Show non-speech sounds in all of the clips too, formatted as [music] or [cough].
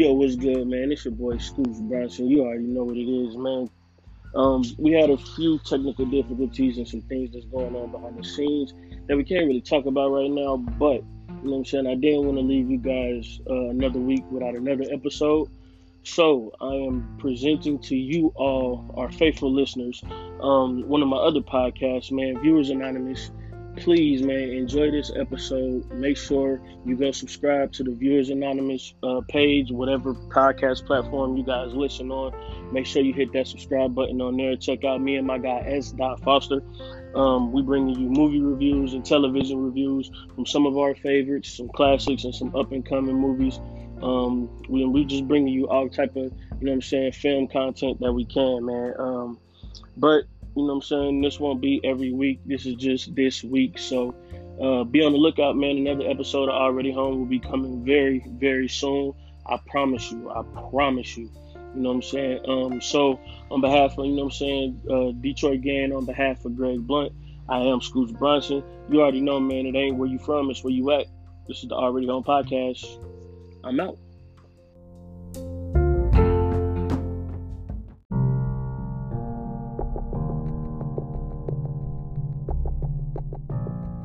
Yo, what's good, man? It's your boy Scoots Bronson. You already know what it is, man. Um, we had a few technical difficulties and some things that's going on behind the scenes that we can't really talk about right now. But you know what I'm saying? I didn't want to leave you guys uh, another week without another episode. So I am presenting to you all, our faithful listeners, um, one of my other podcasts, man, Viewers Anonymous please, man, enjoy this episode. Make sure you go subscribe to the Viewers Anonymous uh, page, whatever podcast platform you guys listen on. Make sure you hit that subscribe button on there. Check out me and my guy S. Dot Foster. Um, we bringing you movie reviews and television reviews from some of our favorites, some classics, and some up and coming movies. Um, we we just bringing you all type of you know what I'm saying film content that we can, man. Um, but you know what I'm saying? This won't be every week. This is just this week. So uh, be on the lookout, man. Another episode of Already Home will be coming very, very soon. I promise you. I promise you. You know what I'm saying? Um, so on behalf of, you know what I'm saying, uh, Detroit Gang, on behalf of Greg Blunt, I am Scoots Bronson. You already know, man, it ain't where you from, it's where you at. This is the Already Home Podcast. I'm out.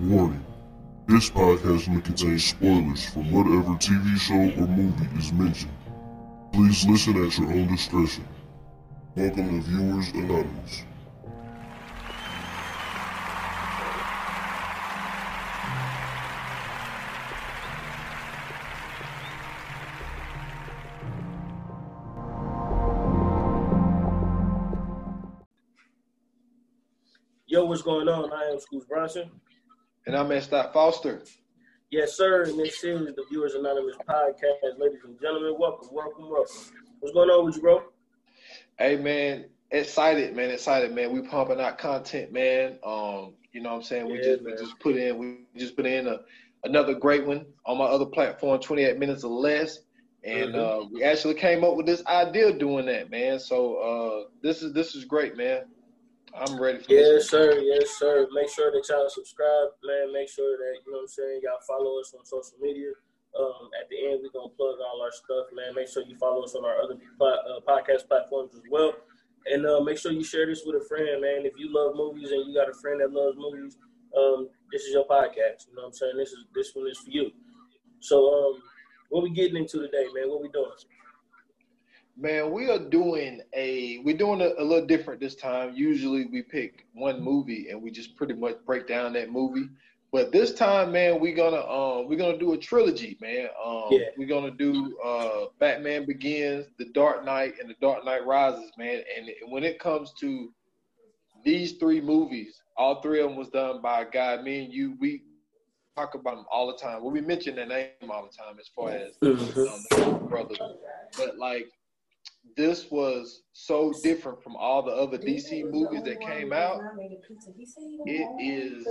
Warning. This podcast may contain spoilers from whatever TV show or movie is mentioned. Please listen at your own discretion. Welcome to Viewers Anonymous. Yo, what's going on? I am Scoots Bronson. And I'm S. Foster. Yes, sir. And this is the Viewers Anonymous podcast. Ladies and gentlemen, welcome, welcome, welcome. What's going on with you, bro? Hey, man. Excited, man. Excited, man. We pumping out content, man. Um, you know what I'm saying? We Yeah, just man. we just put in we just put in a another great one on my other platform, 28 minutes or less. And Mhm. uh, we actually came up with this idea doing that, man. So uh, this is this is great, man. I'm ready for Yes, this. sir. Yes, sir. Make sure that y'all subscribe, man. Make sure that, you know what I'm saying, y'all follow us on social media. Um, at the end, we're going to plug all our stuff, man. Make sure you follow us on our other uh, podcast platforms as well. And uh, make sure you share this with a friend, man. If you love movies and you got a friend that loves movies, um, this is your podcast. You know what I'm saying? This is this one is for you. So, um, what we getting into today, man? What we doing? Man, we are doing a we're doing a, a little different this time. Usually we pick one movie and we just pretty much break down that movie. But this time, man, we're gonna um we're gonna do a trilogy, man. Um Yeah. we're gonna do uh Batman Begins, The Dark Knight, and The Dark Knight Rises, man. And when it comes to these three movies, all three of them was done by a guy. Me and you, we talk about them all the time. Well, we mention their name all the time as far as Mhm. um, the brothers. But like this was so different from all the other DC movies that came out. It is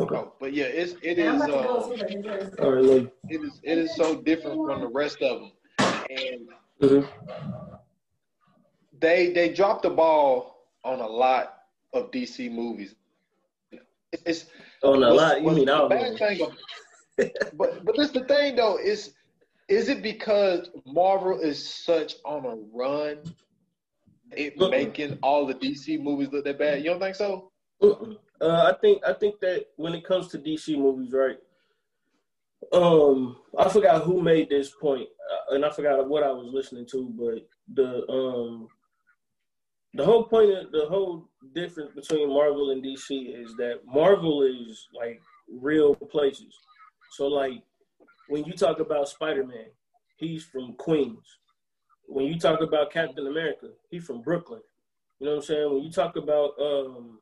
Okay. oh, but yeah, it's it is um, All right, look. it is it is so different from the rest of them, and Mhm. they they dropped the ball on a lot of DC movies. It's On a lot, you mean all bad of them. thing of- but but that's the thing though is is it because Marvel is such on a run it Mm-mm. making all the DC movies look that bad you don't think so Mm-mm. Uh, I think I think that when it comes to DC movies, right? Um, I forgot who made this uh, and I forgot what I was listening to, but the um, the whole point of the whole difference between Marvel and DC is that Marvel is like real places. So like when you talk about Spider Man, he's from Queens. When you talk about Captain America, he's from Brooklyn. You know what I'm saying? When you talk about um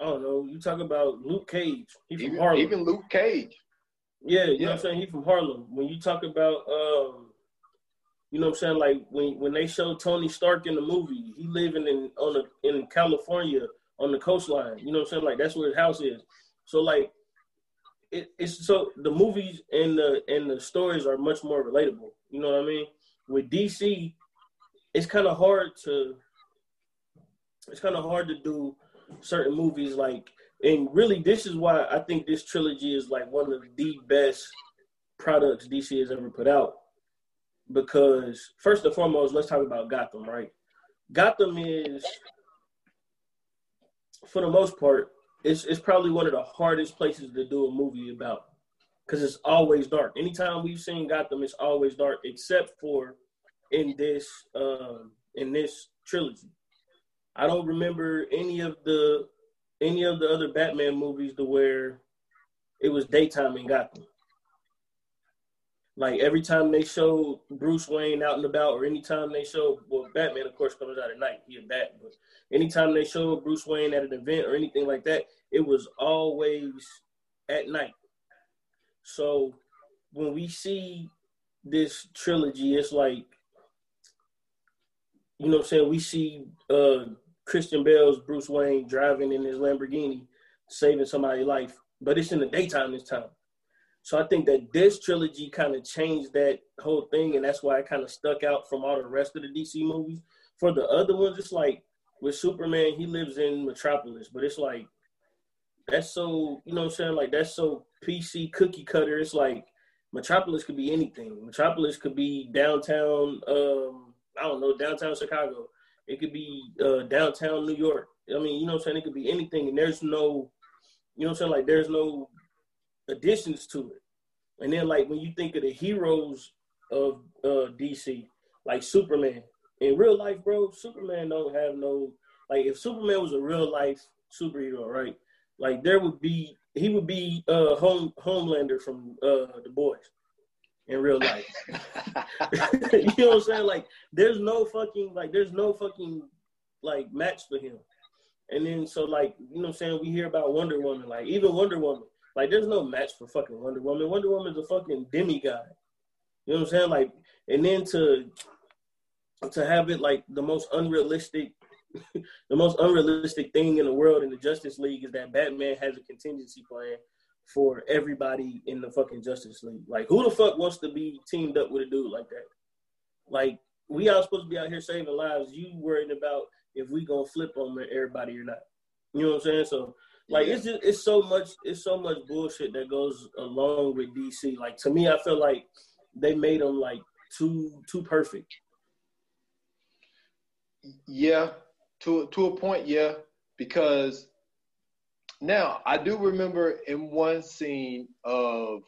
I don't know, you talk about Luke Cage, he from even, Harlem. even Luke Cage yeah, you know what I'm saying? He's from Harlem. When you talk about um you know what I'm saying, like when when they show Tony Stark in the movie, he living in on the in California on the coastline. You know what I'm saying? Like that's where his house is. So like it, it's so the movies and the and the stories are much more relatable. You know what I mean? With DC, it's kind of hard to it's kind of hard to do certain movies like and really, this is why I think this trilogy is like one of the best products DC has ever put out. Because first and foremost, let's talk about Gotham, right? Gotham is, for the most part, it's it's probably one of the hardest places to do a movie about because it's always dark. Anytime we've seen Gotham, it's always dark, except for in this um, in this trilogy. I don't remember any of the any of the other Batman movies to where it was daytime in Gotham. Like every time they show Bruce Wayne out and about, or anytime they show well, Batman of course comes out at night, he a bat, but anytime they show Bruce Wayne at an event or anything like that, it was always at night. So when we see this trilogy, it's like you know what I'm saying, we see uh Christian Bale's Bruce Wayne driving in his Lamborghini, saving somebody's life, but it's in the daytime this time. So I think that this trilogy kind of changed that whole thing, and that's why it kind of stuck out from all the rest of the DC movies. For the other ones, it's like with Superman, he lives in Metropolis, but it's like that's so you know what I'm saying, like that's so PC cookie cutter. It's like Metropolis could be anything. Metropolis could be downtown, um, I don't know, downtown Chicago. It could be uh, downtown New York. I mean, you know what I'm saying? It could be anything, and there's no, you know what I'm saying? Like there's no additions to it. And then like when you think of the heroes of uh, DC, like Superman, in real life, bro, Superman don't have no like if Superman was a real life superhero, right? Like there would be he would be uh home Homelander from uh the boys in real life. [laughs] [laughs] you know what I'm saying? Like there's no fucking like there's no fucking like match for him. And then so like, you know what I'm saying, we hear about Wonder Woman, like even Wonder Woman, like there's no match for fucking Wonder Woman. Wonder Woman's a fucking demigod. You know what I'm saying? Like and then to to have it like the most unrealistic [laughs] the most unrealistic thing in the world in the Justice League is that Batman has a contingency plan for everybody in the fucking Justice League. Like, who the fuck wants to be teamed up with a dude like that? Like, we all supposed to be out here saving lives. You worrying about if we gonna flip on everybody or not? You know what I'm saying? So, like, yeah. it's just it's so much it's so much bullshit that goes along with DC. Like, to me, I feel like they made them like too too perfect. Yeah, to to a point, yeah, because now I do remember in one scene of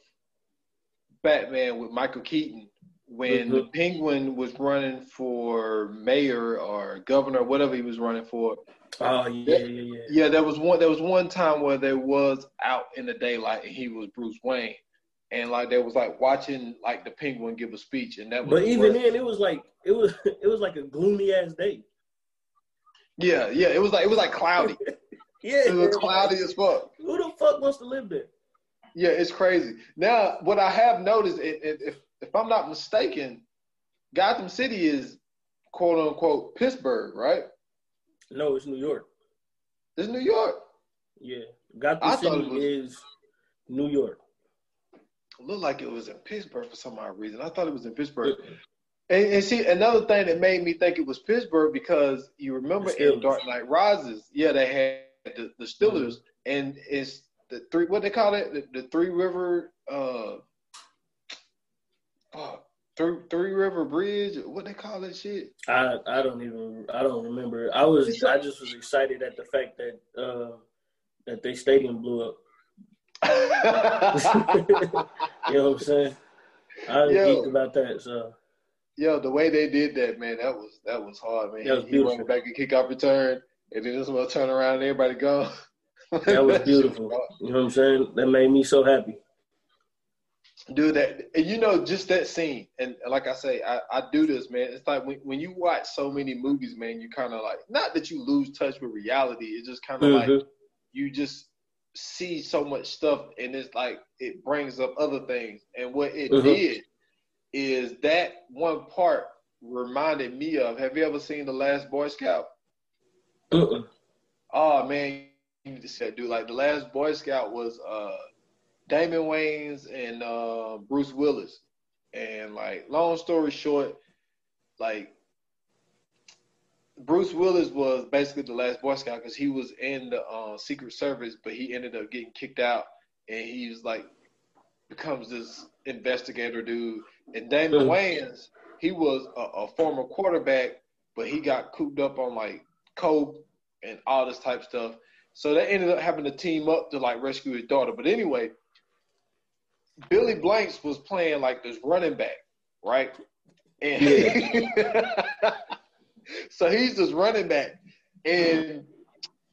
Batman with Michael Keaton when mm-hmm. the Penguin was running for mayor or governor, whatever he was running for. Oh yeah, yeah, yeah. Yeah, there was one. There was one time where there was out in the daylight, and he was Bruce Wayne, and like there was like watching like the Penguin give a speech, and that. was But even then, it was like it was [laughs] it was like a gloomy ass day. Yeah, yeah. It was like it was like cloudy. [laughs] yeah, it was cloudy as fuck. Who the fuck wants to live there? Yeah, it's crazy. Now, what I have noticed, if if I'm not mistaken, Gotham City is quote unquote Pittsburgh, right? No, it's New York. It's New York. Yeah, Gotham I City was, is New York. It looked like it was in Pittsburgh for some odd reason. I thought it was in Pittsburgh. And, and, see, another thing that made me think it was Pittsburgh because you remember in Dark Knight Rises, yeah, they had the, the Steelers, mm-hmm. and it's the three what they call it, the, the Three River, uh, three Three River Bridge, what they call that shit? I I don't even I don't remember. I was I just was excited at the fact that uh, that they stadium blew up. [laughs] you know what I'm saying? I was geeked about that, so. Yo, the way they did that, man, that was that was hard, man. That was beautiful. He went back and kick off return, and then this one turn around and everybody go. that was [laughs] beautiful. You know what I'm saying? That made me so happy. Dude, that and you know just that scene, and like I say, I, I do this, man. It's like when, when you watch so many movies, man, you kind of like not that you lose touch with reality. It's just kind of mm-hmm. like you just see so much stuff, and it's like it brings up other things. And what it mm-hmm. did is that one part reminded me of. Have you ever seen The Last Boy Scout? Oh man, you just said, dude, like The Last Boy Scout was uh Damon Wayans and uh, Bruce Willis, and like long story short, like Bruce Willis was basically the last Boy Scout because he was in the uh, Secret Service, but he ended up getting kicked out, and he was like becomes this investigator dude. And Damon mm-hmm. Wayans, he was a, a, former quarterback, but he got cooped up on like coke and all this type of stuff. So they ended up having to team up to like rescue his daughter. But anyway, Billy Blanks was playing like this running back, right? And yeah. [laughs] so he's just running back, and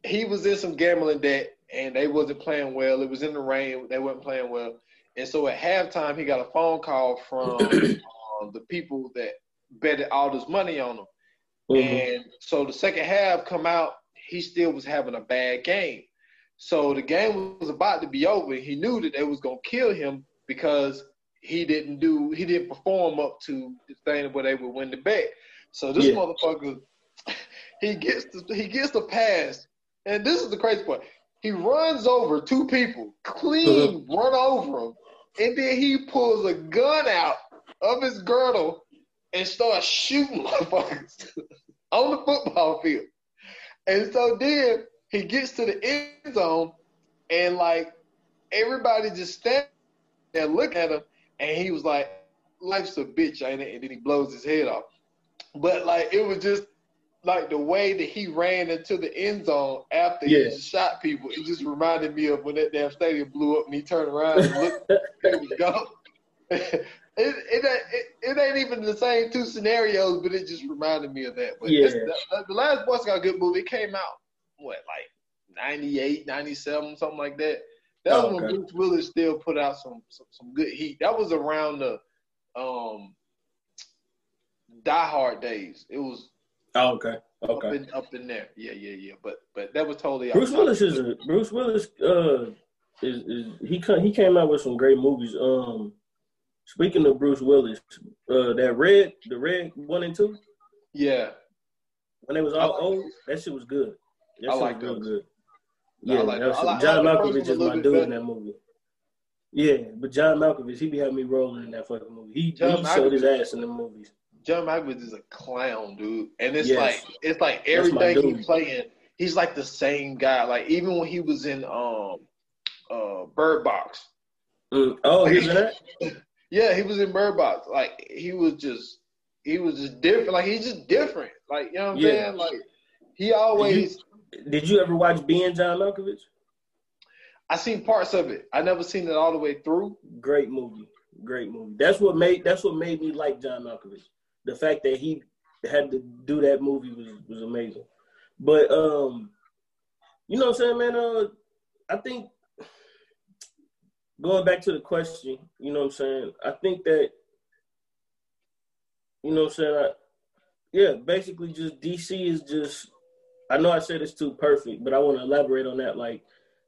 he was in some gambling debt, and they wasn't playing well. It was in the rain; they weren't playing well. And so at halftime, he got a phone call from [clears throat] uh, the people that betted all this money on him. Mm-hmm. And so the second half come out, he still was having a bad game. So the game was about to be over. He knew that they was gonna kill him because he didn't do he didn't perform up to the thing where they would win the bet. So this yeah. motherfucker [laughs] he gets the, he gets the pass, and this is the crazy part. He runs over two people, clean uh-huh. run over them, and then he pulls a gun out of his girdle and starts shooting [laughs] motherfuckers on the football field. And so then he gets to the end zone, and like everybody just stands looking at him, and he was like, "Life's a bitch," ain't it? And then he blows his head off. But like it was just like the way that he ran into the end zone after yeah. he shot people, it just reminded me of when that damn stadium blew up and he turned around and looked, there we go. [laughs] it, it, it, it, ain't even the same two scenarios, but it just reminded me of that. But yeah. The, the, last Boy Scout Good movie, it came out, what, like 98, 97, something like that. That oh, was okay. when Bruce Willis still put out some, some, some good heat. That was around the um, Die Hard days. It was Oh, okay. Okay. Up in, up in there. Yeah, yeah, yeah. But but that was totally Bruce Willis is a, Bruce Willis uh is, is he he came out with some great movies. Um speaking of Bruce Willis, uh that red the red one and two. Yeah. When they was all like old, that shit was good. That I like real good. Yeah, like like, John Malkovich is my dude better. in that movie. Yeah, but John Malkovich, he be having me rolling in that fucking movie. He, he showed his ass in the movies. John Malkovich is a clown, dude, and it's yes. like it's like everything he's playing, he's like the same guy. Like even when he was in um uh Bird Box. Mm. Oh, he's in that. [laughs] yeah, he was in Bird Box. Like he was just he was just different. Like he's just different. Like you know what I'm yeah. saying? Like he always. Did you, ever watch Being John Malkovich? I seen parts of it. I never seen it all the way through. Great movie. Great movie. That's what made that's what made me like John Malkovich the fact that he had to do that movie was was amazing. But um, you know what I'm saying, man. Uh, I think going back to the question, you know what I'm saying. I think that you know what I'm saying. I, yeah, basically, just DC is just. I know I said it's too perfect, but I want to elaborate on that. Like,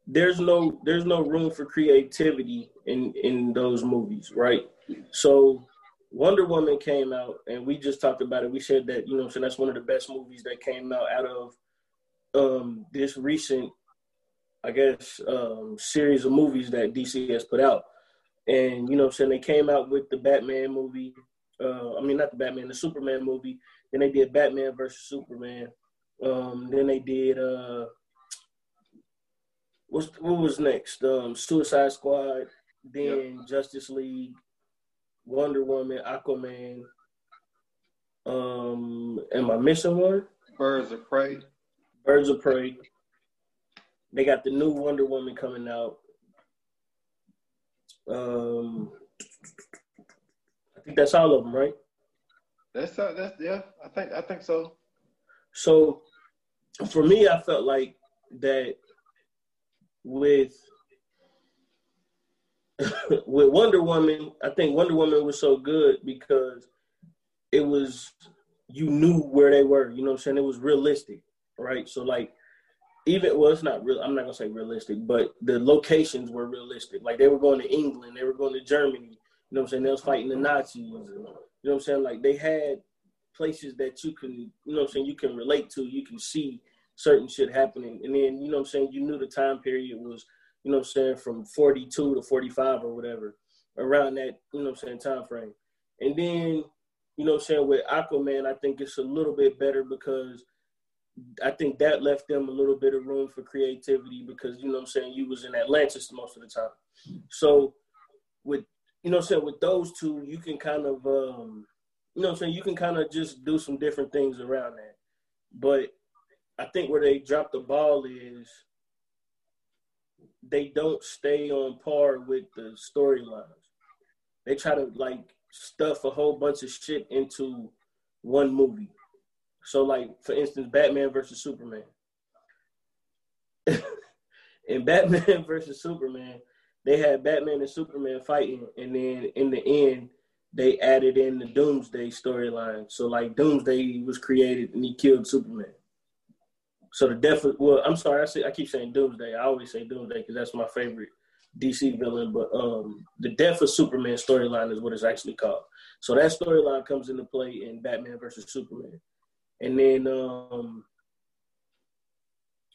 there's no there's no room for creativity in in those movies, right? So Wonder Woman came out, and we just talked about it. We said that you know, so that's one of the best movies that came out out of um, this recent, I guess, um, series of movies that DC has put out. And you know, so they came out with the Batman movie. Uh, I mean, not the Batman, the Superman movie. Then they did Batman versus Superman. Um, then they did uh, what's what was next? Um, Suicide Squad. Then yep. Justice League Wonder Woman, Aquaman. Um, am I missing one? Birds of Prey. Birds of Prey. They got the new Wonder Woman coming out. Um, I think that's all of them, right? That's uh, that's yeah. I think I think so. So, for me, I felt like that with [laughs] with Wonder Woman, I think Wonder Woman was so good because it was you knew where they were. You know what I'm saying? It was realistic, right? So like even well, it's not real. I'm not gonna say realistic, but the locations were realistic. Like they were going to England, they were going to Germany. You know what I'm saying? They was fighting the Nazis. you know what I'm saying? Like they had places that you can, you know I'm saying, you can relate to. You can see certain shit happening, and then you know I'm saying. You knew the time period was you know I'm saying, from 42 to 45 or whatever, around that, you know what I'm saying, time frame. And then, you know what I'm saying, with Aquaman, I think it's a little bit better because I think that left them a little bit of room for creativity because you know what I'm saying you was in Atlantis most of the time. So with you know I'm saying with those two, you can kind of um, you know what I'm saying you can kind of just do some different things around that. But I think where they drop the ball is they don't stay on par with the storylines. They try to like stuff a whole bunch of shit into one movie. So, like for instance, Batman versus Superman. [laughs] in Batman [laughs] versus Superman, they had Batman and Superman fighting, and then in the end, they added in the Doomsday storyline. So, like Doomsday was created and he killed Superman. So the death of, well, I'm sorry, I say I keep saying Doomsday. I always say Doomsday because that's my favorite DC villain. But um, the death of Superman storyline is what it's actually called. So that storyline comes into play in Batman versus Superman. And then um,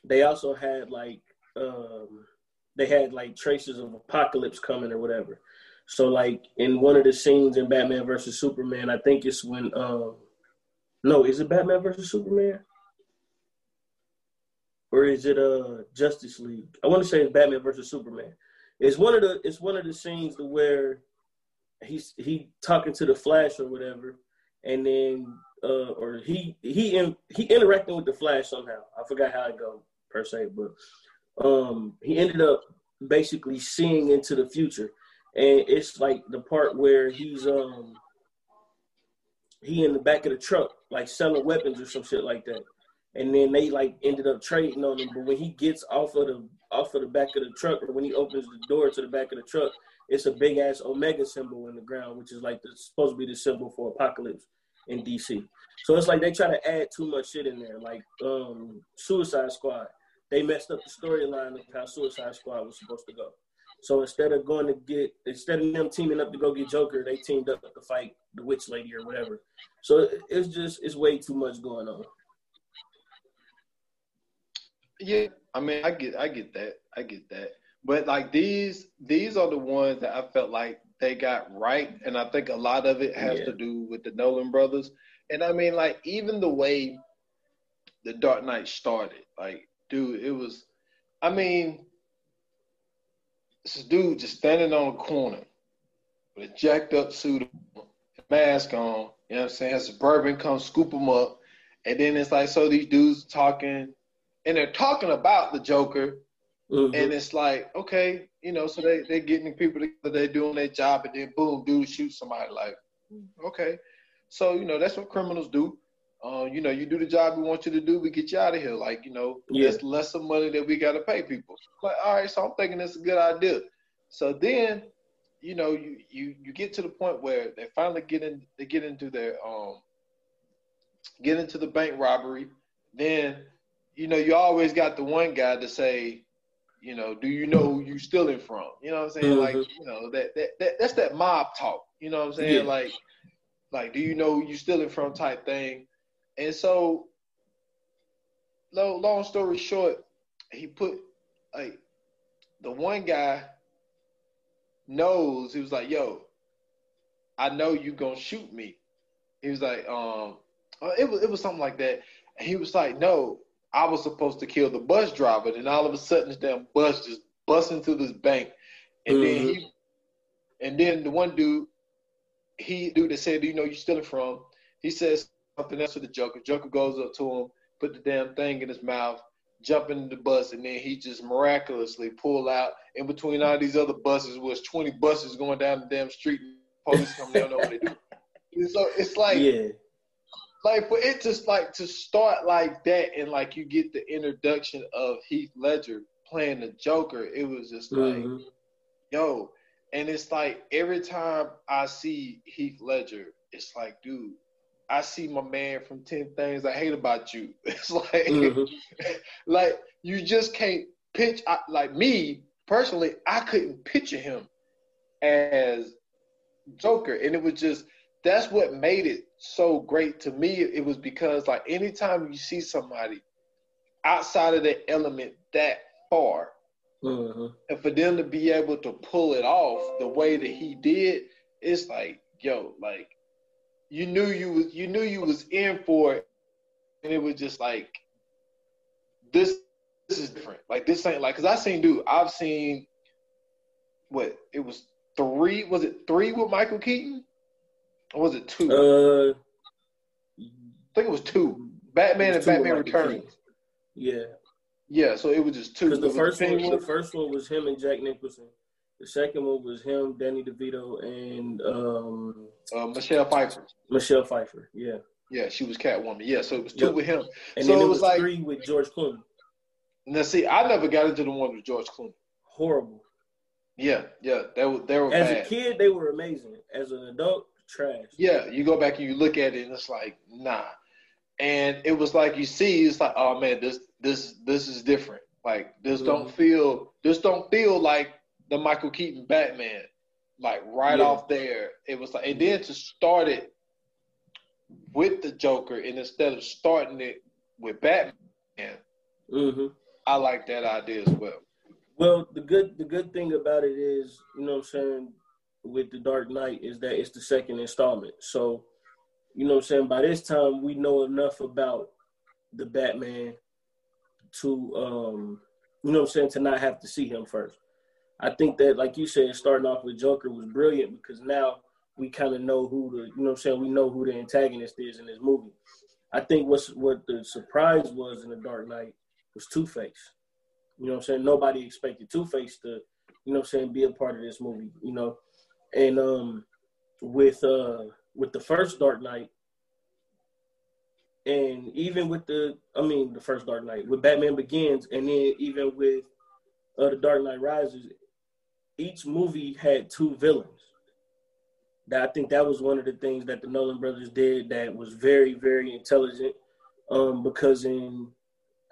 they also had like um, they had like traces of apocalypse coming or whatever. So like in one of the scenes in Batman versus Superman, I think it's when um, no, is it Batman versus Superman? Or is it uh Justice League? I want to say it's Batman versus Superman. It's one of the it's one of the scenes to where he's he talking to the Flash or whatever, and then uh, or he he in, he interacting with the Flash somehow. I forgot how it go per se, but um, he ended up basically seeing into the future, and it's like the part where he's um he in the back of the truck like selling weapons or some shit like that, and then they like ended up trading on him. But when he gets off of the off of the back of the truck, or when he opens the door to the back of the truck, it's a big ass omega symbol in the ground, which is like the, supposed to be the symbol for apocalypse in DC. So it's like they try to add too much shit in there. Like um, Suicide Squad, they messed up the storyline of how Suicide Squad was supposed to go. So instead of going to get, instead of them teaming up to go get Joker, they teamed up to fight the Witch Lady or whatever. So it's just it's way too much going on. Yeah, I mean, I get, I get that, I get that. But like these, these are the ones that I felt like they got right, and I think a lot of it has yeah. to do with the Nolan brothers. And I mean, like even the way the Dark Knight started, like, dude, it was. I mean, this dude just standing on a corner with a jacked up suit, mask on. You know what I'm saying? Suburban comes scoop him up, and then it's like, so these dudes talking, and they're talking about the Joker, mm-hmm. and it's like, okay, you know, so they they getting people together, they doing their job, and then boom, dude shoots somebody. Like, okay, so you know that's what criminals do. Uh, you know, you do the job we want you to do, we get you out of here. Like, you know, yeah. less of money that we got to pay people. Like, all right, so I'm thinking it's a good idea. So then, you know, you you you get to the point where they finally get in, they get into their um, get into the bank robbery. Then, you know, you always got the one guy to say, you know, do you know who you stealing from? You know what I'm saying? Mm-hmm. Like, you know, that, that that that's that mob talk. You know what I'm saying? Yeah. Like, like, do you know who you stealing from type thing. And so, long, long story short, he put like the one guy knows he was like, yo, I know you gonna shoot me. He was like, um, uh, it was it was something like that. And he was like, no, I was supposed to kill the bus driver. And all of a sudden, this damn bus just busting into this bank. And mm-hmm. then he, and then the one dude, he dude that said, "Do you know you stealing from?" He says something else to the Joker. Joker goes up to him, put the damn thing in his mouth, jump into the bus, and then he just miraculously pull out. In between all these other buses was 20 buses going down the damn street. Police come, they don't know what they do. And so it's like, yeah like for it to like to start like that and like you get the introduction of Heath Ledger playing the Joker, it was just like, mm-hmm. yo, and it's like every time I see Heath Ledger, it's like, dude, I see my man from Ten Things I Hate About You. [laughs] It's like, mm-hmm. [laughs] like you just can't pitch. I, like me personally, I couldn't picture him as Joker, and it was just that's what made it so great to me. It was because like anytime you see somebody outside of the element that far, mm-hmm. and for them to be able to pull it off the way that he did, it's like, yo, like you knew you was you knew you was in for it, and it was just like this this is different. Like this ain't like because I seen dude, I've seen what it was three. Was it three with Michael Keaton? Or was it two? Uh, I think it was two. Batman and Batman Returns. Yeah. Yeah, so it was just two. Because the first one, the first one was him and Jack Nicholson. The second one was him, Danny DeVito, and um, uh, Michelle Pfeiffer. Michelle Pfeiffer. Yeah, Yeah, she was Catwoman. Yeah, so it was two Yep. with him. and So then it was like- three with George Clooney. Now, see, I never got into the one with George Clooney. Horrible. Yeah, yeah, they were they were As bad. a kid, they were amazing. As an adult, trash. Yeah, you go back and you look at it, and it's like nah. And it was like you see, it's like oh man, this this this is different. Like this don't Mhm. feel this don't feel like the Michael Keaton Batman. Like right Yeah. off there, it was like, and then to start it with the Joker, and instead of starting it with Batman, hmm I like that idea as well. Well, the good the good thing about it is, you know what I'm saying, with the Dark Knight is that it's the second installment. So, you know what I'm saying, by this time we know enough about the Batman to um you know what I'm saying, to not have to see him first. I think that like you said, starting off with Joker was brilliant because now we kind of know who the you know what I'm saying, we know who the antagonist is in this movie. I think what's what the surprise was in the Dark Knight was Two Face. You know what I'm saying? Nobody expected Two Face to, you know what I'm saying, be a part of this movie, you know. And um with uh with the first Dark Knight and even with the I mean the first Dark Knight, with Batman Begins and then even with uh the Dark Knight Rises, each movie had two villains. That I think that was one of the things that the Nolan brothers did that was very, very intelligent. Um, because in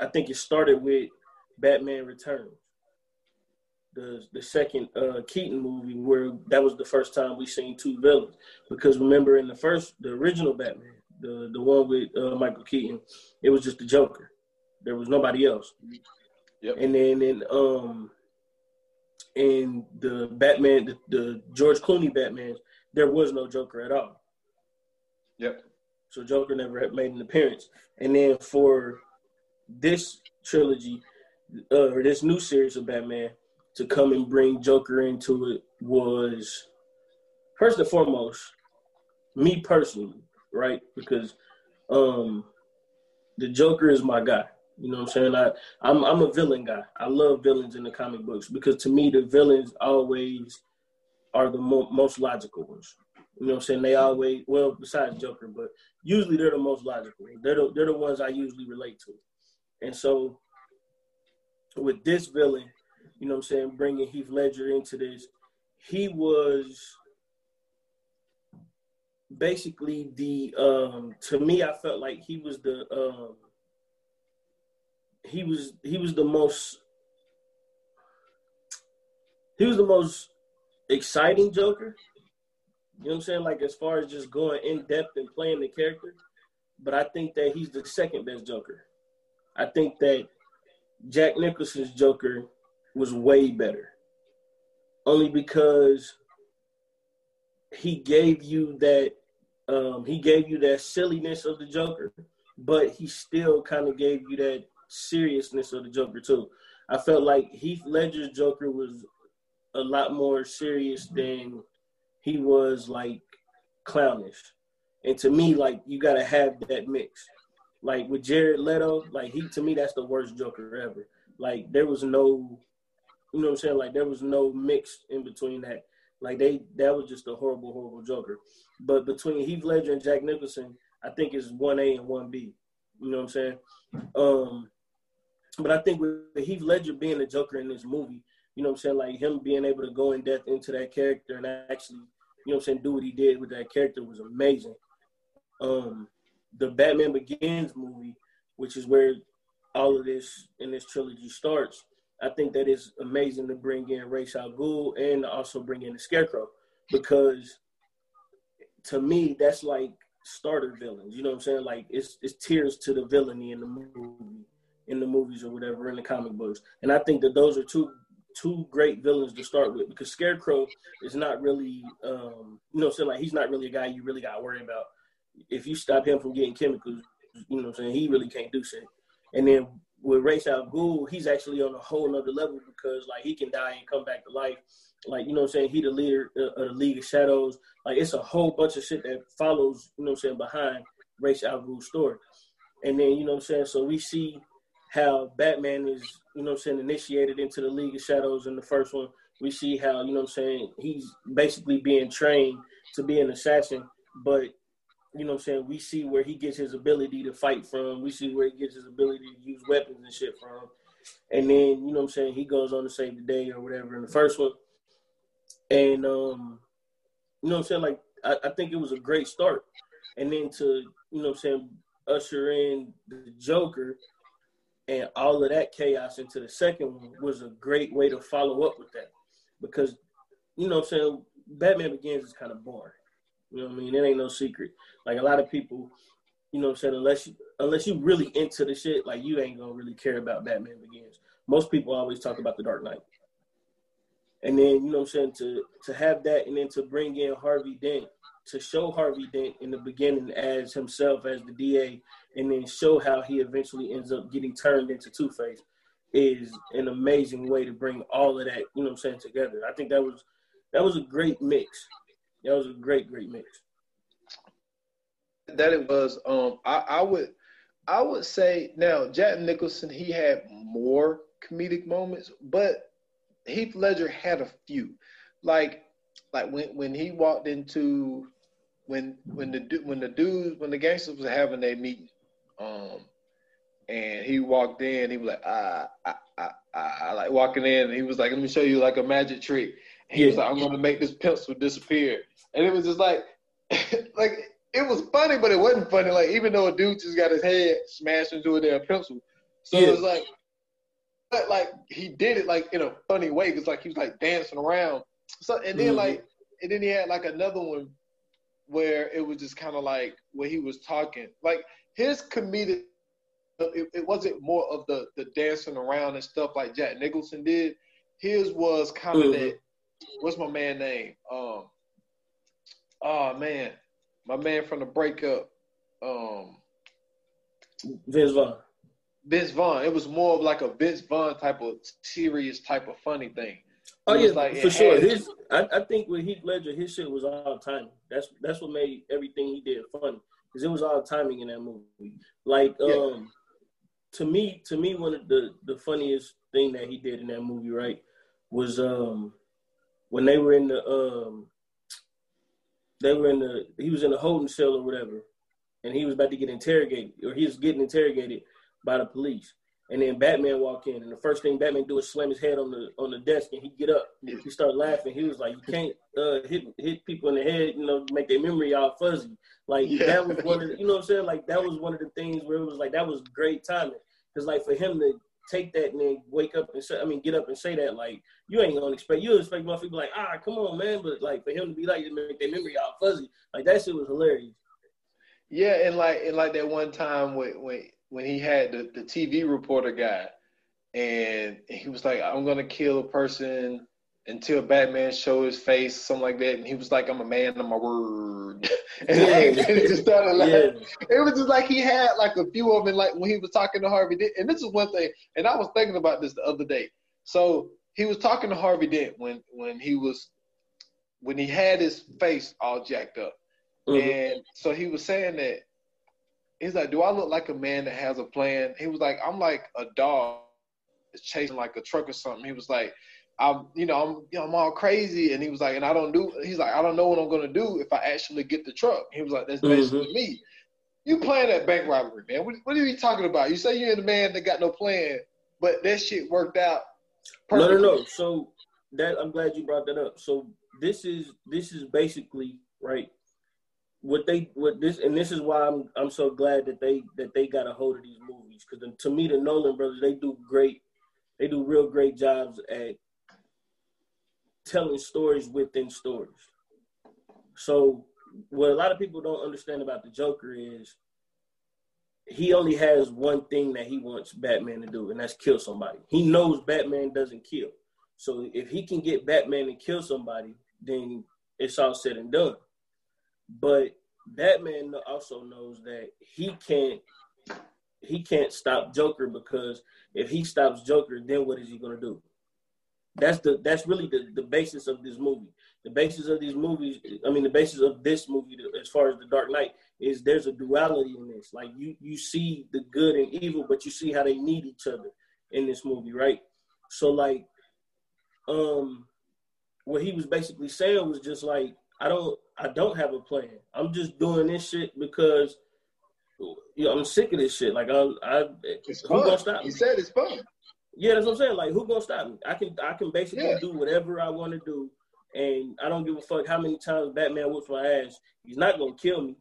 I think it started with Batman Returns, the the second uh, Keaton movie, where that was the first time we seen two villains. Because remember, in the first, the original Batman, the the one with uh, Michael Keaton, it was just the Joker. There was nobody else. Yep. And then in um in the Batman, the, the George Clooney Batman, there was no Joker at all. Yep. So Joker never had made an appearance. And then for this trilogy, uh, or this new series of Batman, to come and bring Joker into it was first and foremost, me personally, right? Because um the Joker is my guy. You know what I'm saying? I I'm I'm a villain guy. I love villains in the comic books because to me the villains always are the mo- most logical ones. You know what I'm saying? They always well besides Joker, but usually they're the most logical. They're the, they're the ones I usually relate to. And so with this villain, you know what I'm saying, bringing Heath Ledger into this, he was basically the um to me I felt like he was the um he was he was the most he was the most exciting Joker. You know what I'm saying? Like as far as just going in depth and playing the character. But I think that he's the second best Joker. I think that Jack Nicholson's Joker was way better. Only because he gave you that um, he gave you that silliness of the Joker, but he still kind of gave you that seriousness of the Joker too. I felt like Heath Ledger's Joker was a lot more serious than he was like clownish. And to me, like you gotta have that mix. Like with Jared Leto, like he to me that's the worst Joker ever. Like there was no you know what I'm saying? Like there was no mix in between that. Like they that was just a horrible, horrible Joker. But between Heath Ledger and Jack Nicholson, I think it's one A and one B. You know what I'm saying? Um but I think with Heath Ledger being the Joker in this movie, you know what I'm saying, like him being able to go in depth into that character and actually, you know what I'm saying, do what he did with that character was amazing. Um the Batman Begins movie, which is where all of this in this trilogy starts, I think that is amazing to bring in Ra's al Ghul and also bring in the Scarecrow because to me that's like starter villains. You know what I'm saying? Like it's it's tiers to the villainy in the movie, in the movies or whatever in the comic books. And I think that those are two two great villains to start with because Scarecrow is not really um you know saying like he's not really a guy you really got to worry about. If you stop him from getting chemicals, you know what I'm saying, he really can't do shit. And then with Ra's al Ghul, he's actually on a whole nother level because like he can die and come back to life. Like, you know what I'm saying? He the leader of the League of Shadows. Like it's a whole bunch of shit that follows, you know what I'm saying, behind Ra's al Ghul's story. And then, you know what I'm saying? So we see how Batman is, you know what I'm saying, initiated into the League of Shadows in the first one. We see how, you know what I'm saying, he's basically being trained to be an assassin, but you know what I'm saying, we see where he gets his ability to fight from. We see where he gets his ability to use weapons and shit from. And then, you know what I'm saying, he goes on to save the day or whatever in the first one. And um, you know what I'm saying, like I, I think it was a great start. And then to, you know what I'm saying, usher in the Joker and all of that chaos into the second one was a great way to follow up with that. Because, you know what I'm saying, Batman Begins is kind of boring. You know what I mean? It ain't no secret. Like a lot of people, you know what I'm saying, unless you unless you really into the shit, like you ain't gonna really care about Batman Begins. Most people always talk about the Dark Knight. And then, you know what I'm saying, to to have that and then to bring in Harvey Dent, to show Harvey Dent in the beginning as himself as the DA, and then show how he eventually ends up getting turned into Two Face is an amazing way to bring all of that, you know what I'm saying, together. I think that was that was a great mix. That was a great, great mix. That it was. Um, I, I would, I would say now Jack Nicholson he had more comedic moments, but Heath Ledger had a few, like, like when when he walked into when when the when the dudes when the gangsters was having their meeting, um, and he walked in, he was like, ah, I, I, I, like walking in, and he was like, let me show you like a magic trick. He yeah. was like, I'm gonna make this pencil disappear and it was just like, [laughs] like it was funny, but it wasn't funny. Like even though a dude just got his head smashed into a damn pencil, so yeah. it was like, but like he did it like in a funny way because like he was like dancing around. So and then mm-hmm. like and then he had like another one where it was just kind of like where he was talking like his comedic. It, it wasn't more of the the dancing around and stuff like Jack Nicholson did. His was kind of mm-hmm. that. What's my man name? Um, oh man, my man from the breakup, um, Vince Vaughn. Vince Vaughn. It was more of like a Vince Vaughn type of serious type of funny thing. Oh yeah, like, for sure. His, I, I, think with Heath Ledger, his shit was all timing. That's that's what made everything he did funny because it was all timing in that movie. Like, yeah. um, to me, to me, one of the the funniest thing that he did in that movie, right, was um when they were in the um they were in the he was in the holding cell or whatever, and he was about to get interrogated, or he was getting interrogated by the police. And then Batman walk in, and the first thing Batman do is slam his head on the on the desk, and he get up. He start laughing. He was like, "You can't uh, hit hit people in the head, you know, make their memory all fuzzy." Like yeah. that was one of the, you know what I'm saying. Like that was one of the things where it was like that was great timing because like for him to take that and then wake up and say, I mean, get up and say that, like, you ain't gonna expect, you expect motherfucker be like, ah, come on, man. But like, for him to be like, make their memory all fuzzy, like, that shit was hilarious. Yeah, and like, and like that one time when, when, when he had the, the TV reporter guy, and he was like, I'm gonna kill a person until Batman show his face, something like that. And he was like, I'm a man of my word. [laughs] and, it just started like, yeah. it was just like he had like a few of them, like when he was talking to Harvey Dent. And this is one thing, and I was thinking about this the other day. So he was talking to Harvey Dent when, when he was, when he had his face all jacked up. Mm-hmm. And so he was saying that, he's like, do I look like a man that has a plan? He was like, I'm like a dog that's chasing like a truck or something. He was like, I'm, you know, I'm, you know, I'm all crazy. And he was like, and I don't do, he's like, I don't know what I'm going to do if I actually get the truck. He was like, that's basically mm-hmm. me. You playing that bank robbery, man. What, what, are you talking about? You say you're the man that got no plan, but that shit worked out. Perfectly. No, no, no. So that, I'm glad you brought that up. So this is, this is basically, right, what they what this and this is why I'm I'm so glad that they that they got a hold of these movies because to me the Nolan brothers they do great they do real great jobs at telling stories within stories. So what a lot of people don't understand about the Joker is he only has one thing that he wants Batman to do, and that's kill somebody. He knows Batman doesn't kill. So if he can get Batman to kill somebody, then it's all said and done. But Batman also knows that he can't he can't stop Joker because if he stops Joker, then what is he gonna do? That's the that's really the, the basis of this movie. The basis of these movies, I mean, the basis of this movie, as far as the Dark Knight, is there's a duality in this. Like you you see the good and evil, but you see how they need each other in this movie, right? So like, um, what he was basically saying was just like, I don't I don't have a plan. I'm just doing this shit because you know, I'm sick of this shit. Like I, I it's who fun. gonna stop me? He said it's fun. Yeah, that's what I'm saying. Like who gonna stop me? I can I can basically yeah. do whatever I want to do, and I don't give a fuck how many times Batman whips my ass. He's not gonna kill me.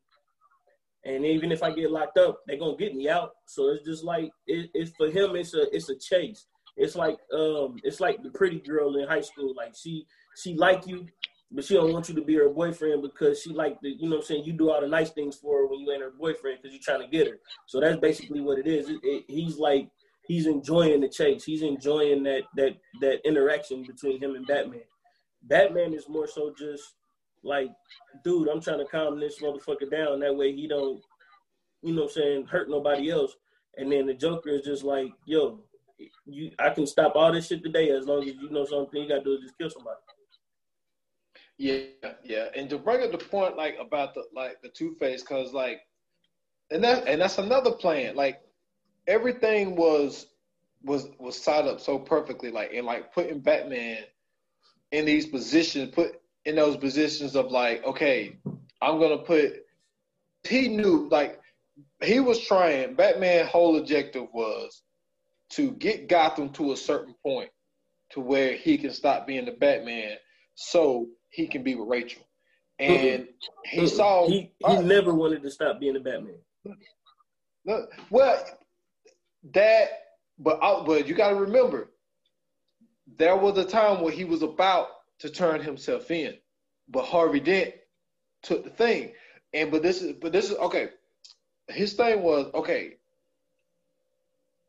And even if I get locked up, they're gonna get me out. So it's just like it, it's for him. It's a it's a chase. It's like um it's like the pretty girl in high school. Like she she like you, but she don't want you to be her boyfriend because she like the you know what I'm saying you do all the nice things for her when you ain't her boyfriend because you're trying to get her. So that's basically what it is. It, it, he's like he's enjoying the chase. He's enjoying that that that interaction between him and Batman. Batman is more so just like, dude, I'm trying to calm this motherfucker down. That way he don't, you know what I'm saying, hurt nobody else. And then the Joker is just like, yo, you I can stop all this shit today as long as you know something you gotta do is just kill somebody. Yeah, yeah, and to bring up the point like about the like the Two Face, cause like, and that and that's another plan. Like everything was was was set up so perfectly, like and like putting Batman in these positions, put in those positions of like, okay, I'm gonna put. He knew like he was trying. Batman' whole objective was to get Gotham to a certain point to where he can stop being the Batman. So he can be with Rachel. And he saw he, he uh, never wanted to stop being a Batman. Look, well, that but I, but you got to remember, there was a time where he was about to turn himself in, but Harvey Dent took the thing. And but this is but this is okay. His thing was okay.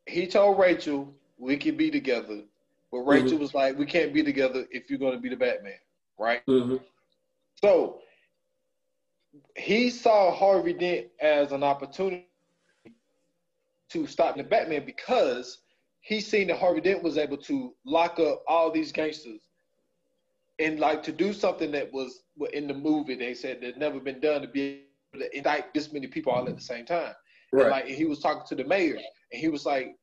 He told Rachel we could be together, but Rachel mm-hmm. was like, "We can't be together if you're going to be the Batman." Right? Mm-hmm. So he saw Harvey Dent as an opportunity to stop the Batman because he seen that Harvey Dent was able to lock up all these gangsters and like to do something that was in the movie they said that never been done to be able to indict this many people all at the same time. Right. And like he was talking to the mayor and he was like,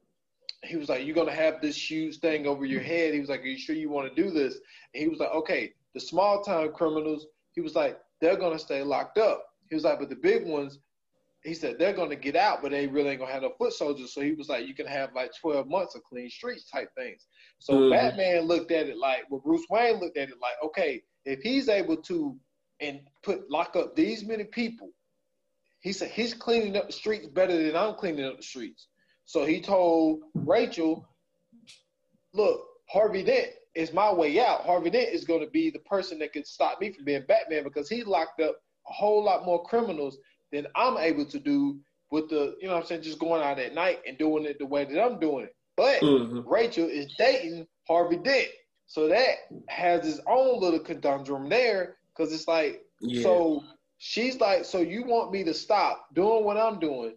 he was like, You're gonna have this huge thing over your head. He was like, Are you sure you want to do this? And he was like, Okay, the small time criminals, he was like, they're gonna stay locked up. He was like, but the big ones, he said they're gonna get out, but they really ain't gonna have no foot soldiers. So he was like, you can have like 12 months of clean streets type things. So mm-hmm. Batman looked at it like, well, Bruce Wayne looked at it like, okay, if he's able to and put lock up these many people, he said he's cleaning up the streets better than I'm cleaning up the streets. So he told Rachel, look, Harvey Dent is my way out. Harvey Dent is going to be the person that can stop me from being Batman because he locked up a whole lot more criminals than I'm able to do with the, you know what I'm saying, just going out at night and doing it the way that I'm doing it. But mm-hmm. Rachel is dating Harvey Dent. So that has its own little conundrum there because it's like, yeah. so she's like, so you want me to stop doing what I'm doing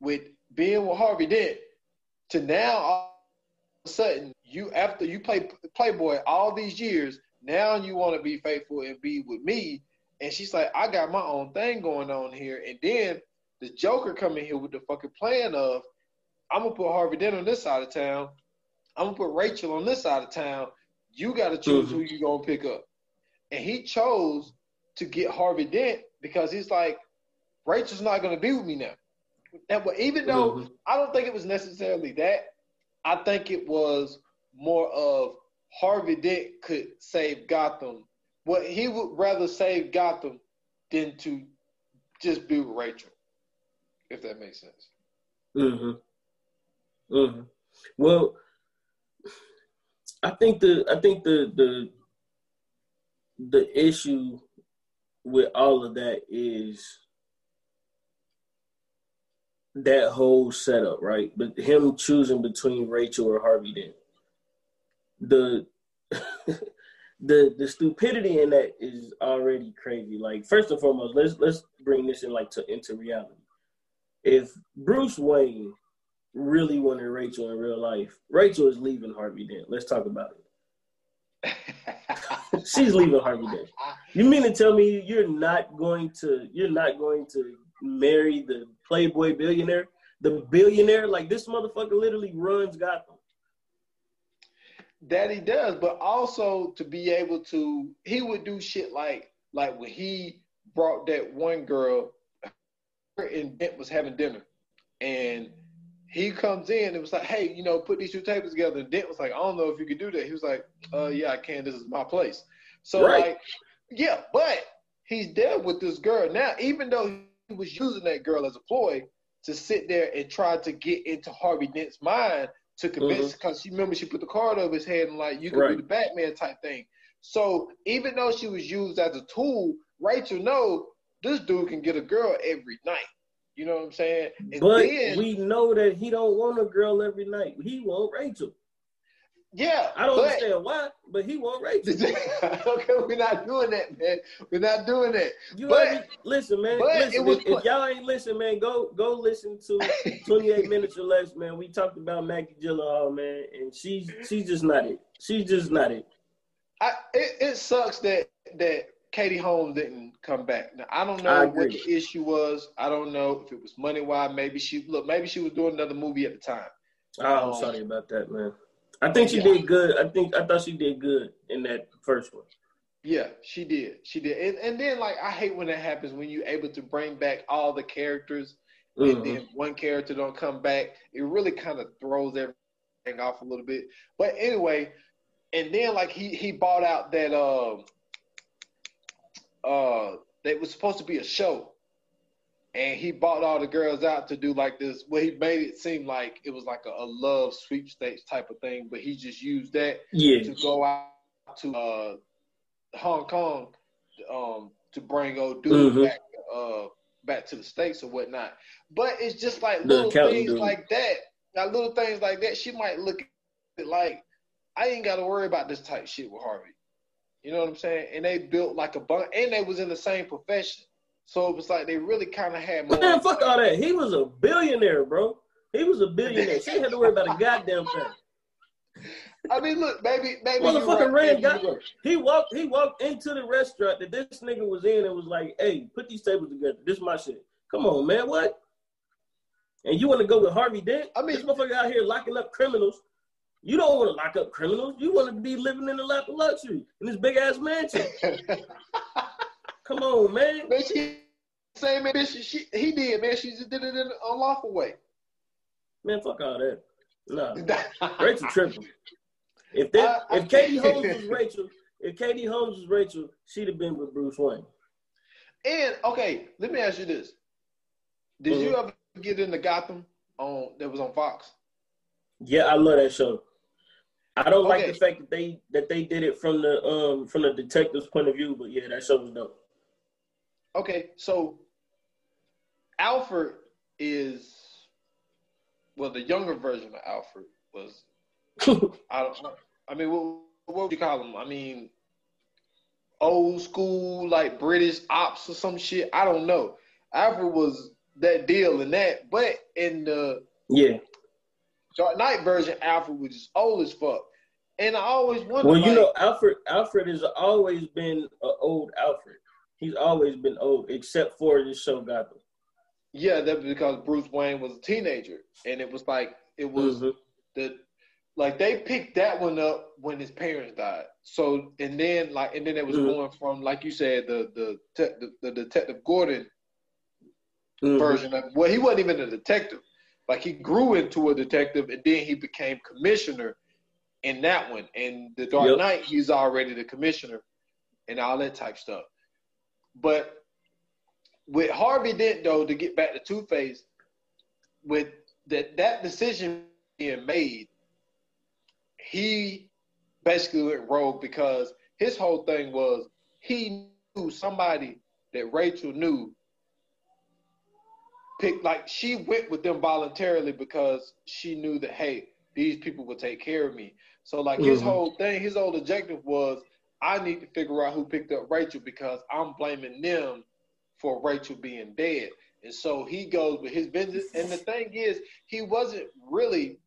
with being with Harvey Dent to now all of a sudden you after you play Playboy all these years, now you want to be faithful and be with me. And she's like, I got my own thing going on here. And then the Joker coming here with the fucking plan of, I'm gonna put Harvey Dent on this side of town. I'm gonna put Rachel on this side of town. You got to choose mm-hmm. who you gonna pick up. And he chose to get Harvey Dent because he's like, Rachel's not gonna be with me now. And but even though mm-hmm. I don't think it was necessarily that, I think it was more of Harvey Dent could save Gotham. Well, he would rather save Gotham than to just be with Rachel, if that makes sense. Mm-hmm. Mm-hmm. Well, I think the I think the the the issue with all of that is that whole setup, right? But him choosing between Rachel or Harvey Dent the [laughs] the the stupidity in that is already crazy. Like first and foremost, let's let's bring this in like to into reality. If Bruce Wayne really wanted Rachel in real life, Rachel is leaving Harvey Dent. Let's talk about it. [laughs] She's leaving Harvey Dent. You mean to tell me you're not going to you're not going to marry the Playboy billionaire? The billionaire, like this motherfucker literally runs Gotham. That he does, but also to be able to he would do shit like like when he brought that one girl and Dent was having dinner and he comes in and was like, hey, you know, put these two tables together. And Dent was like, I don't know if you could do that. He was like, uh, yeah, I can. This is my place. So right. like, yeah, but he's dead with this girl now. Even though he was using that girl as a ploy to sit there and try to get into Harvey Dent's mind to convince, because mm-hmm. she remember she put the card over his head and like, you can right. be the Batman type thing. So even though she was used as a tool, Rachel know this dude can get a girl every night. You know what I'm saying? And but then, we know that he don't want a girl every night. He want Rachel. Yeah, I don't but, understand why, but he want Rachel. [laughs] okay, we're not doing that, man. We're not doing that. You but, listen, man. Listen, if, if, y'all ain't listen, man, go go listen to [laughs] 28 minutes or less, man. We talked about Maggie Gyllenhaal, man, and she's she's just not it. She's just not it. I, it, it sucks that that Katie Holmes didn't come back. Now I don't know what the issue was. I don't know if it was money wise. Maybe she look. Maybe she was doing another movie at the time. Oh, I'm um, sorry about that, man. I think she yeah. did good. I think I thought she did good in that first one. Yeah, she did. She did. And, and then like I hate when that happens when you're able to bring back all the characters mm-hmm. and then one character don't come back. It really kind of throws everything off a little bit. But anyway, and then like he he bought out that um uh that was supposed to be a show. And he bought all the girls out to do like this. Well, he made it seem like it was like a, a love sweepstakes type of thing, but he just used that yeah. to go out to uh, Hong Kong um, to bring old dude mm-hmm. back uh, back to the states or whatnot. But it's just like little things dude. like that. Now, little things like that, she might look at it like I ain't got to worry about this type shit with Harvey. You know what I'm saying? And they built like a bunch, and they was in the same profession. So it was like they really kind of had more. Man, fuck all that. He was a billionaire, bro. He was a billionaire. she had to worry about a goddamn thing. [laughs] I mean, look, maybe, maybe. Motherfucker right. ran. Got, he walked. He walked into the restaurant that this nigga was in and was like, "Hey, put these tables together. This is my shit. Come on, man. What? And you want to go with Harvey Dent? I mean, this motherfucker out here locking up criminals you don't want to lock up criminals. You want to be living in the lap of luxury in this big ass mansion. [laughs] Come on, man. Man, she same man she, he did, man. She just did it in an unlawful way. Man, fuck all that. No, [laughs] Rachel tripping. If that, I, if Katie Holmes was [laughs] Rachel, if Katie Holmes was Rachel, she'd have been with Bruce Wayne. And okay, let me ask you this: Did mm-hmm. you ever get into Gotham on that was on Fox? Yeah, I love that show. I don't okay. like the fact that they that they did it from the um from the detective's point of view, but yeah, that show was dope. Okay, so Alfred is well, the younger version of Alfred was. [laughs] I don't. Know. I mean, what, what would you call him? I mean, old school like British ops or some shit. I don't know. Alfred was that deal in that, but in the yeah Dark Knight version, Alfred was just old as fuck. And I always wonder. Well, you like, know, Alfred Alfred has always been an old Alfred. He's always been old, except for this show Gotham. Yeah, that's because Bruce Wayne was a teenager, and it was like it was mm-hmm. the like they picked that one up when his parents died. So and then like and then it was mm-hmm. going from like you said the the the, the detective Gordon mm-hmm. version of well he wasn't even a detective like he grew into a detective and then he became commissioner in that one. And the Dark yep. Knight, he's already the commissioner and all that type stuff. But with Harvey Dent though, to get back to Two Face, with that that decision being made, he basically went rogue because his whole thing was he knew somebody that Rachel knew picked like she went with them voluntarily because she knew that hey, these people would take care of me. So like mm-hmm. his whole thing, his whole objective was I need to figure out who picked up Rachel because I'm blaming them for Rachel being dead. And so he goes with his vengeance. And the thing is, he wasn't really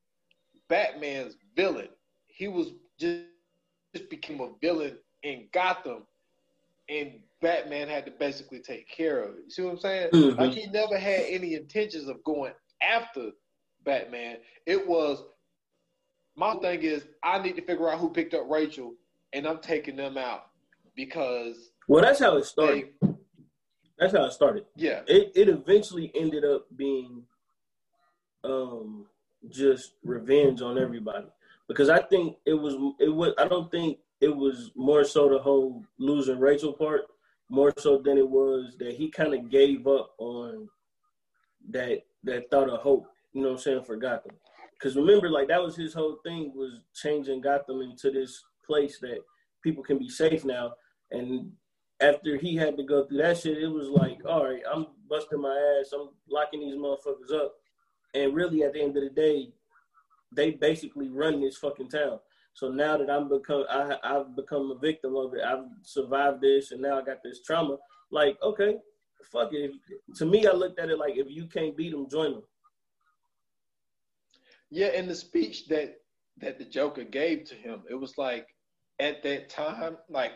Batman's villain. He was just, just became a villain in Gotham, and Batman had to basically take care of it. You see what I'm saying? Mhm. Like he never had any intentions of going after Batman. It was my thing is I need to figure out who picked up Rachel, and I'm taking them out because Well, that's how it started. they, That's how it started. yeah, It it eventually ended up being um just revenge on everybody because I think it was it was I don't think it was more so the whole losing Rachel part more so than it was that he kind of gave up on that that thought of hope. You know what I'm saying for Gotham. Because remember, like that was his whole thing was changing Gotham into this place that people can be safe now. And after he had to go through that shit, it was like, all right, I'm busting my ass. I'm locking these motherfuckers up. And really, at the end of the day, they basically run this fucking town. So now that I'm become, I, I've become a victim of it. I've survived this, and now I got this trauma. Like, okay, fuck it. To me, I looked at it like, if you can't beat them, join them. yeah. In the speech that that the Joker gave to him, it was like at that time, like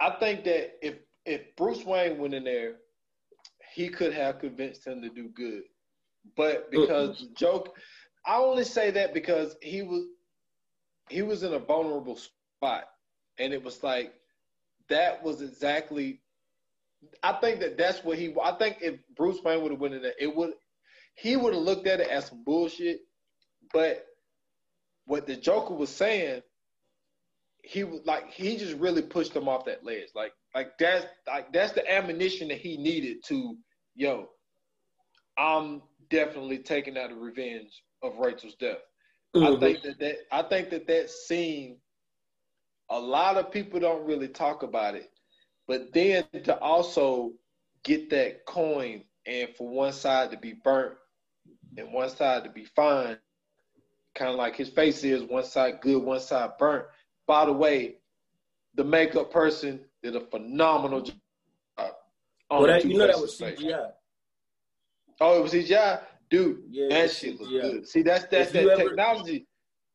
I think that if if Bruce Wayne went in there, he could have convinced him to do good. But because mm-hmm. the joke, I only say that because he was he was in a vulnerable spot, and it was like that was exactly. I think that that's what he. I think if Bruce Wayne would have went in there, it would he would have looked at it as some bullshit. But what the Joker was saying, he like he just really pushed him off that ledge. Like like that's like that's the ammunition that he needed to yo. I'm definitely taking out a revenge of Rachel's death. I Mhm. think that that I think that that scene, a lot of people don't really talk about it, but then to also get that coin and for one side to be burnt and one side to be fine, kind of like his face is one side good, one side burnt. By the way, the makeup person did a phenomenal job. Well, that, you know that was face. CGI. Oh, it was CGI, dude. Yeah, that shit looked good. See, that's that's If that ever- technology.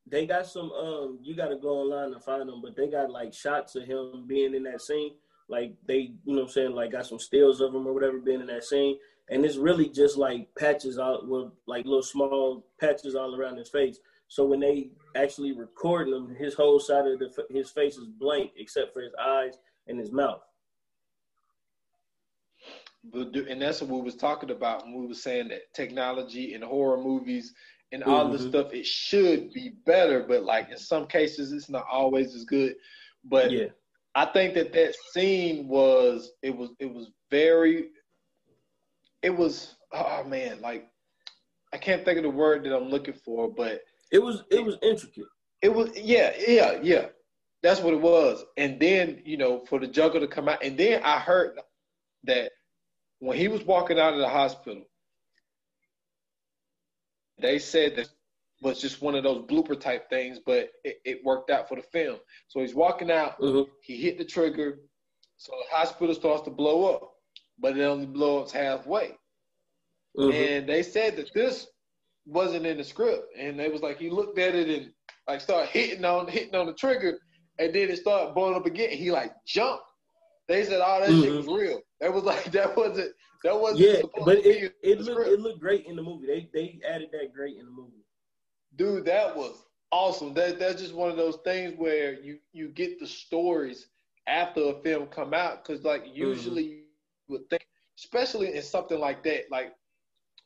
They got some. Um, you got to go online to find them, but they got like shots of him being in that scene. Like they, you know, what I'm saying, like got some stills of him or whatever being in that scene, and it's really just like patches out with like little small patches all around his face. So when they actually recorded him, his whole side of the his face is blank except for his eyes and his mouth. But and that's what we was talking about when we was saying that technology and horror movies and all this Mhm. stuff it should be better, but like in some cases it's not always as good. But Yeah, I think that that scene was it was it was very it was oh man like I can't think of the word that I'm looking for, but it was it was intricate. it was yeah yeah yeah that's what it was. And then you know for the Joker to come out, and then I heard that when he was walking out of the hospital, they said that was just one of those blooper type things, but it, it worked out for the film. So he's walking out, Mhm. he hit the trigger, so the hospital starts to blow up, but it only blows halfway. Mhm. And they said that this wasn't in the script, and they was like he looked at it and like started hitting on hitting on the trigger, and then it started blowing up again. He like jumped. They said all that shit Mhm. was real. That was like [laughs] that wasn't that wasn't Yeah, supposed but to it it looked script. it looked great in the movie. They they added that great in the movie. dude, that was awesome. That that's just one of those things where you you get the stories after a film come out because like usually you would think, especially in something like that, like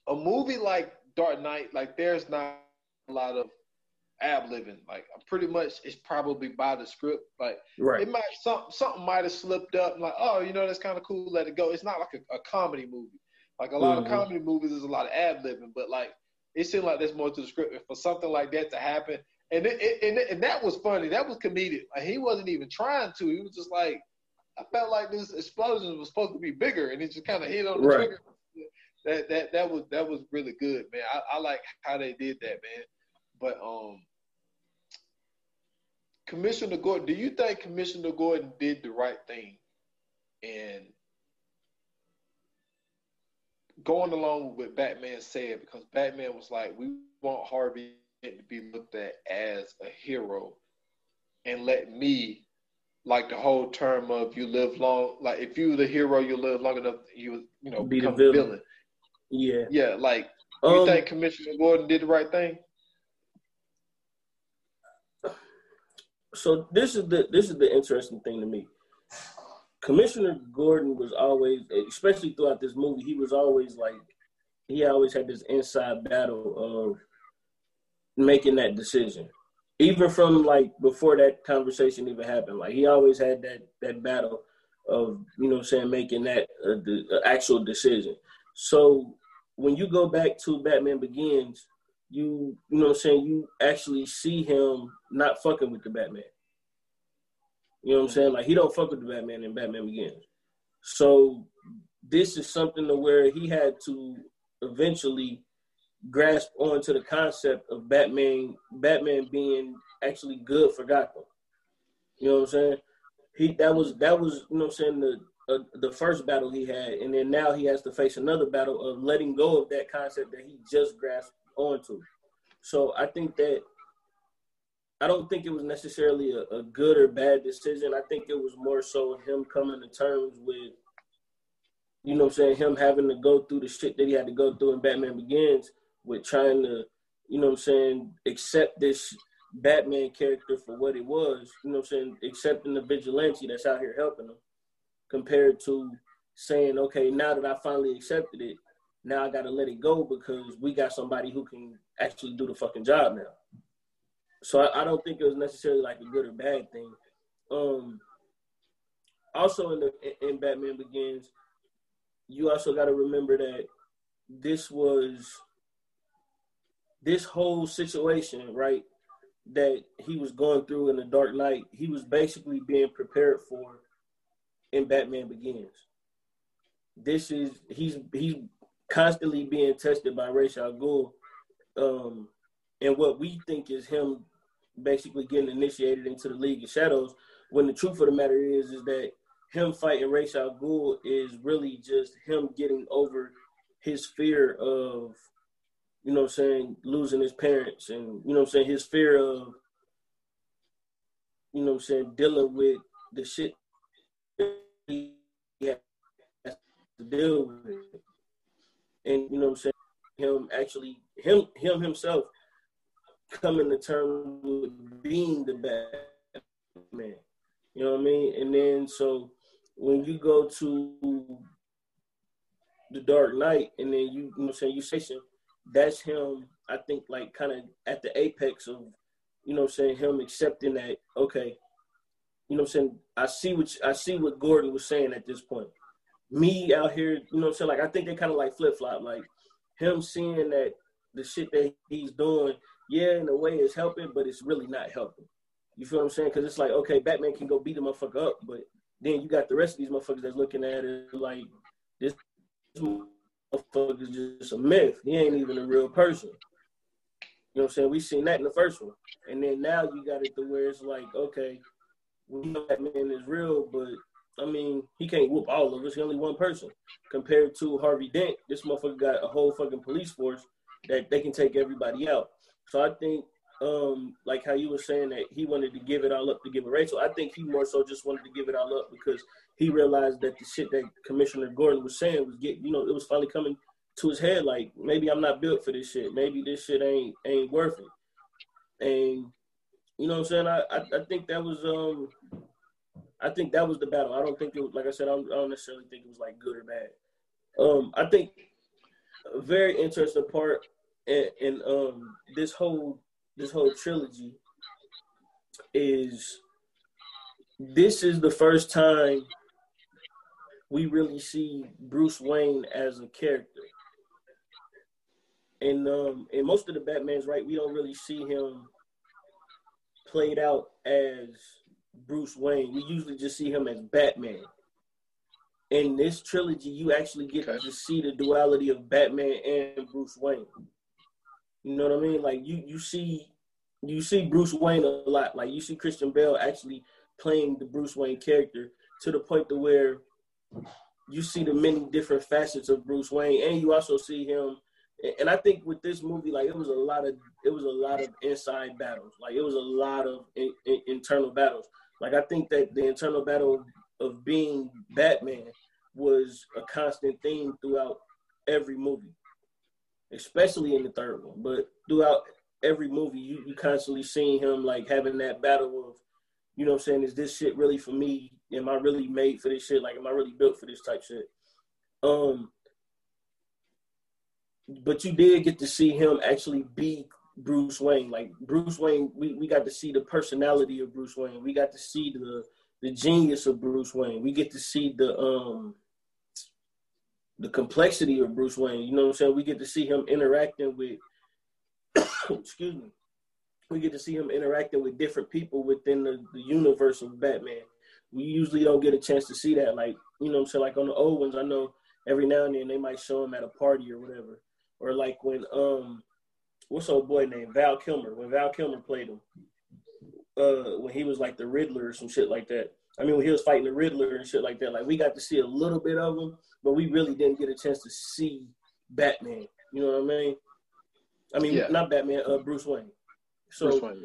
a movie like Dark Knight, like there's not a lot of ad libbing. Like pretty much, it's probably by the script. Like Right. it might some something might have slipped up. Like oh, you know that's kind of cool. Let it go. It's not like a, a comedy movie. Like a lot Mhm. of comedy movies, there's a lot of ad libbing, but like it seemed like there's more to the script. And for something like that to happen, and it, it, and, it- and that was funny. That was comedic. Like he wasn't even trying to. He was just like, I felt like this explosion was supposed to be bigger, and he just kind of hit on the Right. trigger. That that that was that was really good, man. I, I like how they did that, man. But um, Commissioner Gordon, do you think Commissioner Gordon did the right thing in going along with what Batman said because Batman was like, we want Harvey to be looked at as a hero, and let me, like the whole term of you live long, like if you the hero, you live long enough, you you know Be the become villain. villain. Yeah. Yeah, like you Um, think Commissioner Gordon did the right thing? so this is the this is the interesting thing to me. Commissioner Gordon was always, especially throughout this movie, he was always like, he always had this inside battle of making that decision. Even from like before that conversation even happened, like he always had that that battle of you know what I'm saying making that uh, the, the actual decision. So when you go back to Batman Begins, you you know what I'm saying you actually see him not fucking with the Batman. You know what I'm saying? Like he don't fuck with the Batman in Batman Begins. So this is something to where he had to eventually grasp onto the concept of Batman Batman being actually good for Gotham. You know what I'm saying? He that was that was you know what I'm saying the uh, the first battle he had, and then now he has to face another battle of letting go of that concept that he just grasped onto. So I think that I don't think it was necessarily a, a good or bad decision. I think it was more so him coming to terms with, you know I'm saying, him having to go through the shit that he had to go through in Batman Begins with trying to, you know what I'm saying, accept this Batman character for what it was, you know what I'm saying, accepting the vigilante that's out here helping him compared to saying, okay, now that I finally accepted it, now I got to let it go because we got somebody who can actually do the fucking job now. So I, I don't think it was necessarily like a good or bad thing. Um, also in the in, in Batman Begins, you also got to remember that this was this whole situation, right? That he was going through in the Dark Knight, he was basically being prepared for in Batman Begins. This is he's he's constantly being tested by Ra's al Ghul, um, and what we think is him basically getting initiated into the League of Shadows. When the truth of the matter is, is that him fighting Ra's al Ghul is really just him getting over his fear of, you know, I'm saying losing his parents, and you know, I'm saying his fear of, you know, I'm saying dealing with the shit has to deal with, and you know, what I'm saying him actually him him himself coming to terms with being the Batman. You know what I mean? And then so when you go to the Dark Knight, and then you, you know, what I'm saying you say that's him. I think like kind of at the apex of, you know, what I'm saying him accepting that okay, you know, what I'm saying I see what I see what Gordon was saying at this point. Me out here, you know, what I'm saying like I think they kind of like flip flop, like him seeing that the shit that he's doing, yeah, in a way it's helping, but it's really not helping. You feel what I'm saying? Because it's like, okay, Batman can go beat the motherfucker up, but then you got the rest of these motherfuckers that's looking at it like this motherfucker is just a myth. He ain't even a real person. You know what I'm saying? We seen that in the first one, and then now you got it to where it's like, okay, we know that man is real, but I mean, he can't whoop all of us. He only one person. Compared to Harvey Dent, this motherfucker got a whole fucking police force that they can take everybody out. So I think, um, like how you were saying that he wanted to give it all up to give it Rachel. I think he more so just wanted to give it all up because he realized that the shit that Commissioner Gordon was saying was getting, you know, it was finally coming to his head. Like maybe I'm not built for this shit. Maybe this shit ain't ain't worth it. And you know what I'm saying? I I, I think that was um. I think that was the battle. I don't think it was like I said. I don't, I don't necessarily think it was like good or bad. Um, I think a very interesting part in, in um this whole this whole trilogy is this is the first time we really see Bruce Wayne as a character. And um in most of the Batmans, right, we don't really see him played out as Bruce Wayne. We usually just see him as Batman. In this trilogy, you actually get Okay. to see the duality of Batman and Bruce Wayne. You know what I mean? Like you, you see, you see Bruce Wayne a lot. Like you see Christian Bale actually playing the Bruce Wayne character to the point to where you see the many different facets of Bruce Wayne, and you also see him. And I think with this movie, like it was a lot of it was a lot of inside battles. Like it was a lot of in, in, internal battles. Like I think that the internal battle of being Batman was a constant theme throughout every movie, especially in the third one. But throughout every movie, you, you constantly seeing him like having that battle of, you know I'm saying, is this shit really for me? Am I really made for this shit? Like, am I really built for this type shit? Um, but you did get to see him actually be Bruce Wayne. Like Bruce Wayne, we, we got to see the personality of Bruce Wayne. We got to see the the genius of Bruce Wayne. We get to see the um the complexity of Bruce Wayne. You know what I'm saying? We get to see him interacting with [coughs] excuse me. We get to see him interacting with different people within the, the universe of Batman. We usually don't get a chance to see that. Like, you know what I'm saying? Like on the old ones, I know every now and then they might show him at a party or whatever. Or like when um what's old boy named Val Kilmer. When Val Kilmer played him. Uh when he was like the Riddler or some shit like that. I mean when he was fighting the Riddler and shit like that. Like we got to see a little bit of him but we really didn't get a chance to see Batman. You know what I mean? I mean, yeah. not Batman, uh, Bruce Wayne. So, Bruce Wayne,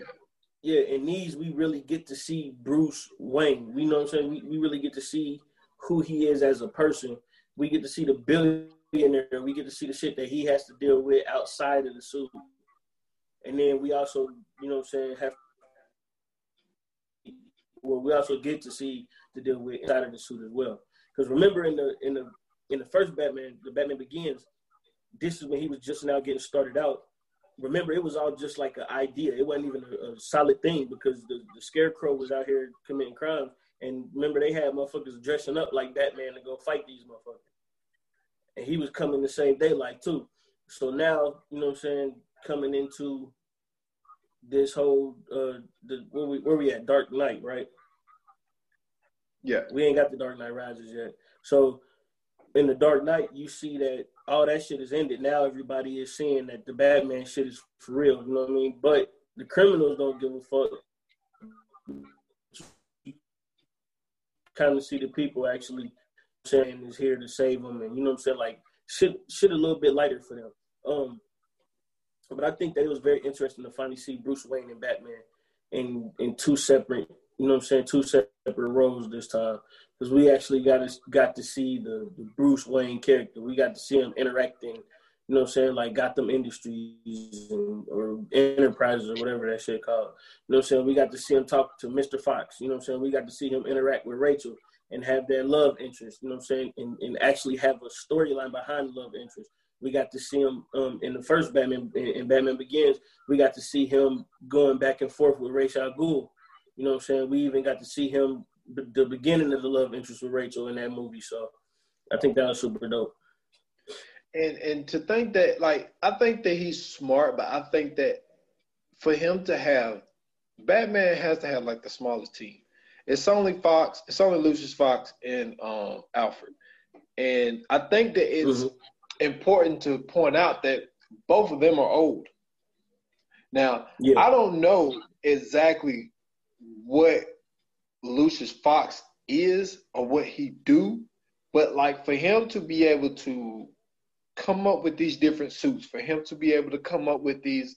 yeah. yeah, in these we really get to see Bruce Wayne. We know what I'm saying. We we really get to see who he is as a person. We get to see the billionaire. We get to see the shit that he has to deal with outside of the suit. And then we also, you know what I'm saying, have well, we also get to see to deal with inside of the suit as well. Because remember in the in the in the first Batman, the Batman Begins, this is when he was just now getting started out. Remember, it was all just like an idea. It wasn't even a, a solid thing because the, the Scarecrow was out here committing crimes. And remember, they had motherfuckers dressing up like Batman to go fight these motherfuckers. And he was coming to save daylight too. So now, you know what I'm saying, coming into this whole uh the where we where we at Dark Knight, right? Yeah. We ain't got the Dark Knight Rises yet. So in the Dark Knight, you see that all that shit is ended. Now everybody is seeing that the Batman shit is for real. You know what I mean? But the criminals don't give a fuck. Kind of see the people actually saying is here to save them, and you know what I'm saying? Like shit, shit a little bit lighter for them. Um, but I think that it was very interesting to finally see Bruce Wayne and Batman in in two separate you know what I'm saying, two separate roles this time. Because we actually got to, got to see the, the Bruce Wayne character. We got to see him interacting, you know what I'm saying, like Gotham Industries and, or Enterprises or whatever that shit called. You know what I'm saying? We got to see him talk to Mr. Fox. You know what I'm saying? We got to see him interact with Rachel and have that love interest, you know what I'm saying, and, and actually have a storyline behind the love interest. We got to see him um, in the first Batman, in, Batman Begins, we got to see him going back and forth with Rachel al you know what I'm saying? We even got to see him the beginning of the love interest with Rachel in that movie. So I think that was super dope. And and to think that like I think that he's smart, but I think that for him to have Batman has to have like the smallest team. It's only Fox, it's only Lucius Fox and um, Alfred. And I think that it's mm-hmm. important to point out that both of them are old. Now, yeah. I don't know exactly what Lucius Fox is or what he do, but like for him to be able to come up with these different suits, for him to be able to come up with these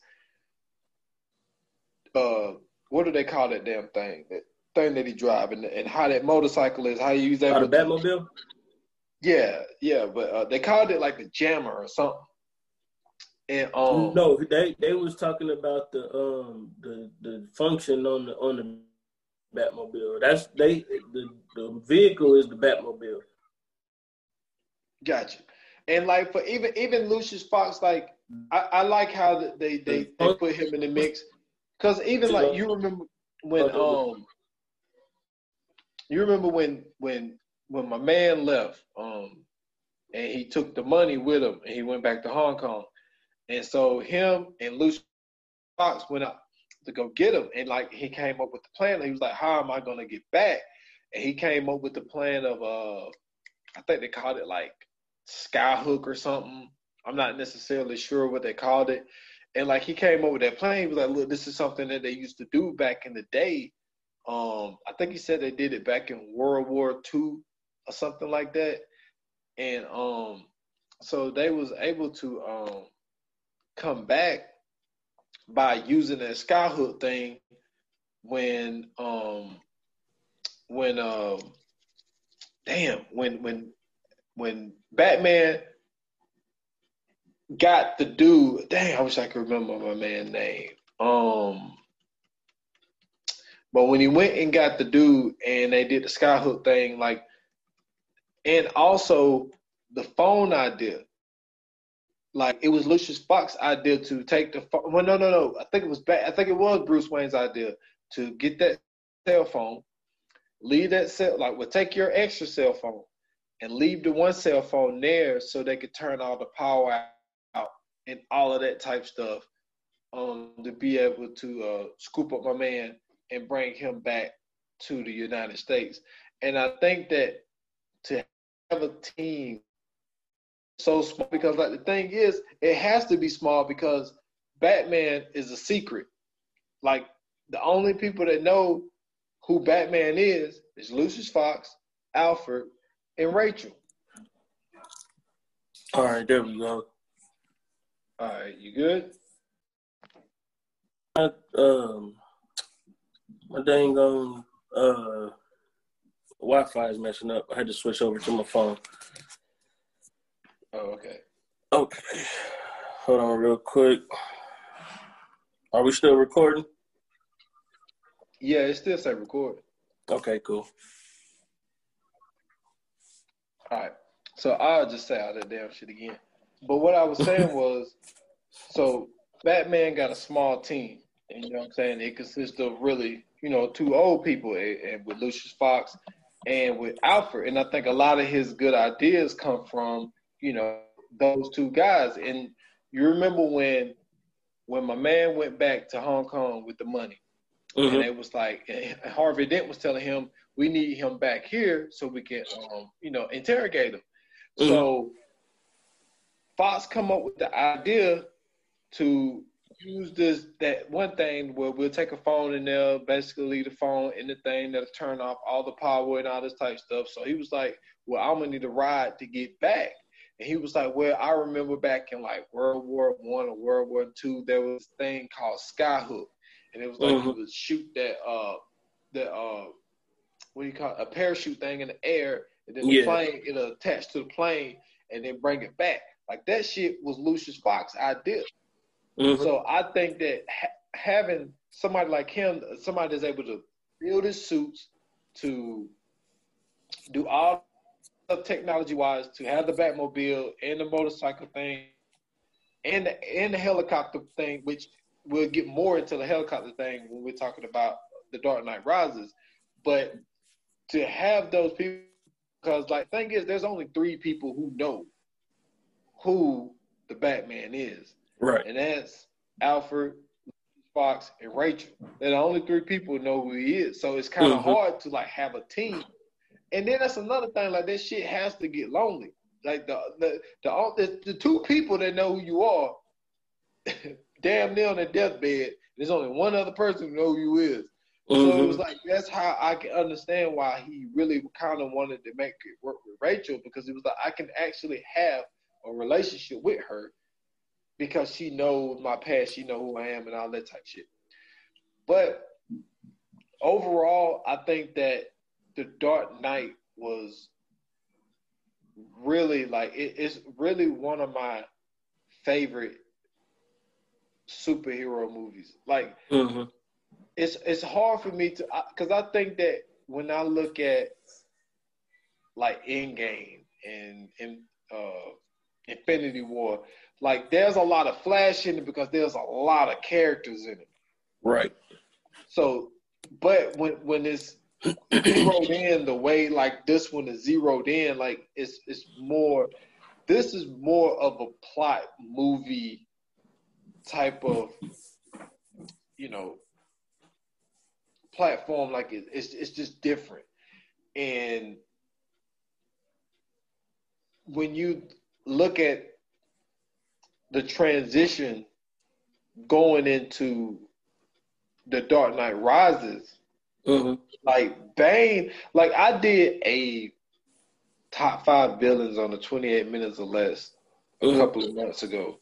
uh what do they call that damn thing? That thing that he drive and, and how that motorcycle is, how he use that. The Batmobile? Yeah, yeah, but uh, they called it like the jammer or something. And um No, they they was talking about the um the the function on the on the Batmobile. That's they the the vehicle is the Batmobile. Gotcha. And like for even even Lucius Fox, like I, I like how they they, they put him in the mix. Cause even like you remember when um you remember when when when my man left um and he took the money with him and he went back to Hong Kong. And so him and Lucius Fox went out to go get him. And like he came up with the plan. He was like, How am I gonna get back? And he came up with the plan of uh I think they called it like skyhook or something. I'm not necessarily sure what they called it. And like he came up with that plan, he was like, Look, this is something that they used to do back in the day. Um, I think he said they did it back in World War II or something like that. and um, so they was able to um come back by using that skyhook thing when um when um damn when when when Batman got the dude dang I wish I could remember my man's name um but when he went and got the dude and they did the skyhook thing like and also the phone idea like it was Lucius Fox's idea to take the phone. Well, no, no, no. I think it was bad. I think it was Bruce Wayne's idea to get that cell phone, leave that cell like well, take your extra cell phone and leave the one cell phone there so they could turn all the power out and all of that type stuff um to be able to uh, scoop up my man and bring him back to the United States. And I think that to have a team so small because like the thing is it has to be small because Batman is a secret. Like the only people that know who Batman is is Lucius Fox, Alfred, and Rachel. All right, there we go. All right, you good? I, um, my dang on uh, Wi-Fi is messing up. I had to switch over to my phone. Oh, okay. Okay. Hold on real quick. Are we still recording? Yeah, it still say record. Okay, cool. All right. So I'll just say all that damn shit again. But what I was saying was, so Batman got a small team, and you know what I'm saying? It consists of really, you know, two old people, and, and with Lucius Fox and with Alfred. And I think a lot of his good ideas come from, you know, those two guys. And you remember when when my man went back to Hong Kong with the money, Mhm. and it was like Harvey Dent was telling him we need him back here so we can um, you know interrogate him. So Fox come up with the idea to use this that one thing where we'll take a phone in there, basically the phone in the thing that'll turn off all the power and all this type stuff. So he was like, Well, I'm gonna need a ride to get back. And he was like, Well, I remember back in like World War One or World War Two, there was a thing called Skyhook. And it was like Mhm. you would shoot that uh that uh what do you call it? a parachute thing in the air and then the Yeah. plane it'll attach to the plane and then bring it back. Like that shit was Lucius Fox idea. Mhm. So I think that ha- having somebody like him, somebody that's able to build his suits, to do all technology wise, to have the Batmobile and the motorcycle thing, and the, and the helicopter thing, which we'll get more into the helicopter thing when we're talking about the Dark Knight Rises. But to have those people, because like thing is, there's only three people who know who the Batman is Right. and that's Alfred, Fox, and Rachel. They're the only three people who know who he is. So it's kind of Mhm. hard to like have a team. And then that's another thing. Like that shit has to get lonely. Like the the the the, the two people that know who you are, [laughs] damn near on their deathbed. There's only one other person who know who you is. So it Mhm. was like that's how I can understand why he really kind of wanted to make it work with Rachel because it was like I can actually have a relationship with her because she knows my past, she know who I am, and all that type shit. But overall, I think that the Dark Knight was really like it, it's really one of my favorite superhero movies. Like Mhm. it's it's hard for me to because I think that when I look at like Endgame and and uh, Infinity War, like there's a lot of flash in it because there's a lot of characters in it. Right. So, but when when it's zeroed in the way like this one is zeroed in, like it's it's more. This is more of a plot movie type of, you know, platform. Like it, it's it's just different, and when you look at the transition going into the Dark Knight Rises, Mhm. like Bane, like I did a top five villains on the 28 minutes or less a mm-hmm. couple of months ago.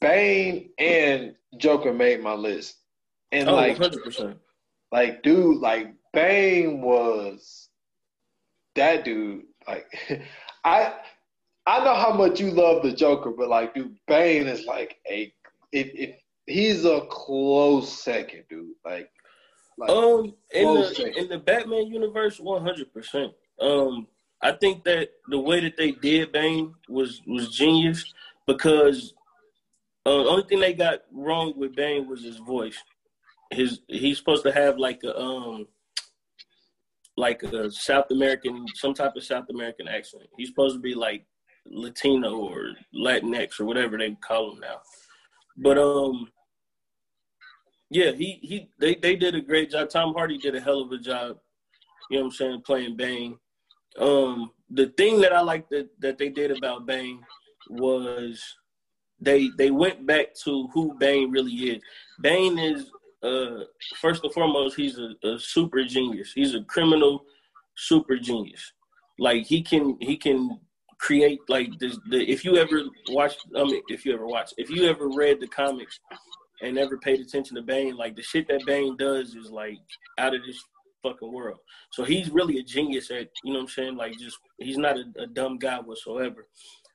Bane and Joker made my list. And oh, like 100%. Like dude, like Bane was that dude. Like [laughs] I I know how much you love the Joker, but like dude, Bane is like a if if he's a close second, dude. Like, like um in the second. in the Batman universe, one hundred percent. Um I think that the way that they did Bane was was genius because uh, the only thing they got wrong with Bane was his voice. His he's supposed to have like a um like a South American some type of South American accent. He's supposed to be like Latino or Latinx or whatever they call them now. But um yeah, he he they they did a great job. Tom Hardy did a hell of a job. You know what I'm saying, playing Bane. Um, the thing that I like that that they did about Bane was they they went back to who Bane really is. Bane is uh first and foremost he's a, a super genius. He's a criminal super genius. Like he can he can create like this the if you ever watched I mean if you ever watched if you ever read the comics and never paid attention to Bane, like the shit that Bane does is like out of this fucking world. So he's really a genius at, you know what I'm saying? Like just he's not a, a dumb guy whatsoever.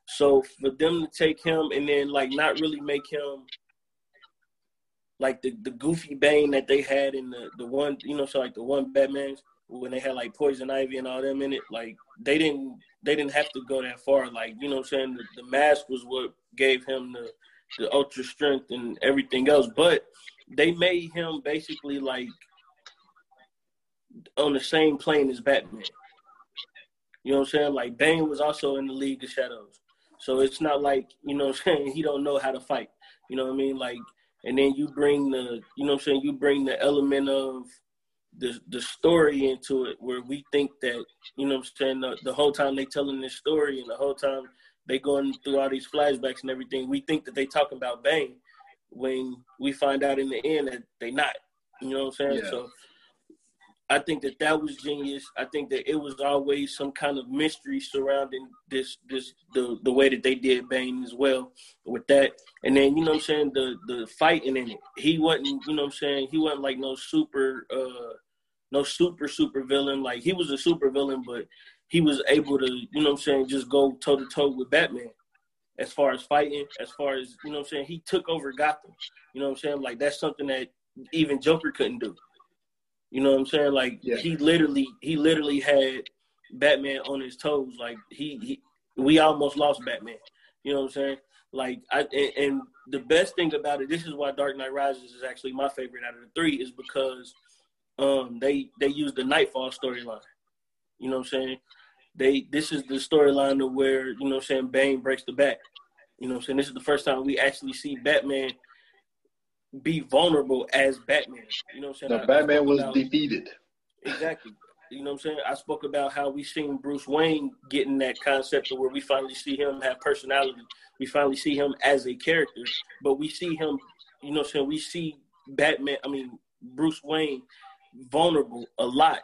So for them to take him and then like not really make him like the, the goofy Bane that they had in the, the one, you know, so like the one Batman's when they had like Poison Ivy and all them in it, like they didn't they didn't have to go that far. Like, you know I'm saying? The, the mask was what gave him the the ultra strength and everything else. But they made him basically like on the same plane as Batman. You know what I'm saying? Like Bane was also in the League of Shadows. So it's not like, you know what I'm saying, [laughs] he don't know how to fight. You know what I mean? Like and then you bring the you know what I'm saying, you bring the element of the the story into it where we think that, you know what I'm saying, the, the whole time they telling this story and the whole time they going through all these flashbacks and everything, we think that they talking about Bane when we find out in the end that they not. You know what I'm saying? Yeah. So I think that that was genius. I think that it was always some kind of mystery surrounding this this the the way that they did Bane as well with that. And then you know what I'm saying the the fighting in it. He wasn't you know what I'm saying he wasn't like no super uh no super super villain. Like he was a super villain, but he was able to, you know what I'm saying, just go toe to toe with Batman as far as fighting, as far as, you know what I'm saying, he took over Gotham. You know what I'm saying? Like that's something that even Joker couldn't do. You know what I'm saying? Like yeah. he literally he literally had Batman on his toes. Like he, he we almost lost Batman. You know what I'm saying? Like I and, and the best thing about it, this is why Dark Knight Rises is actually my favorite out of the three, is because um they they use the Nightfall storyline. You know what I'm saying? they this is the storyline of where you know I'm saying Bane breaks the back. You know what I'm saying this is the first time we actually see Batman be vulnerable as Batman. You know what I'm saying? The I, Batman I was about, defeated. Exactly. You know what I'm saying? I spoke about how we seen Bruce Wayne getting that concept of where we finally see him have personality. We finally see him as a character, but we see him, you know what I'm saying? We see Batman, I mean, Bruce Wayne vulnerable a lot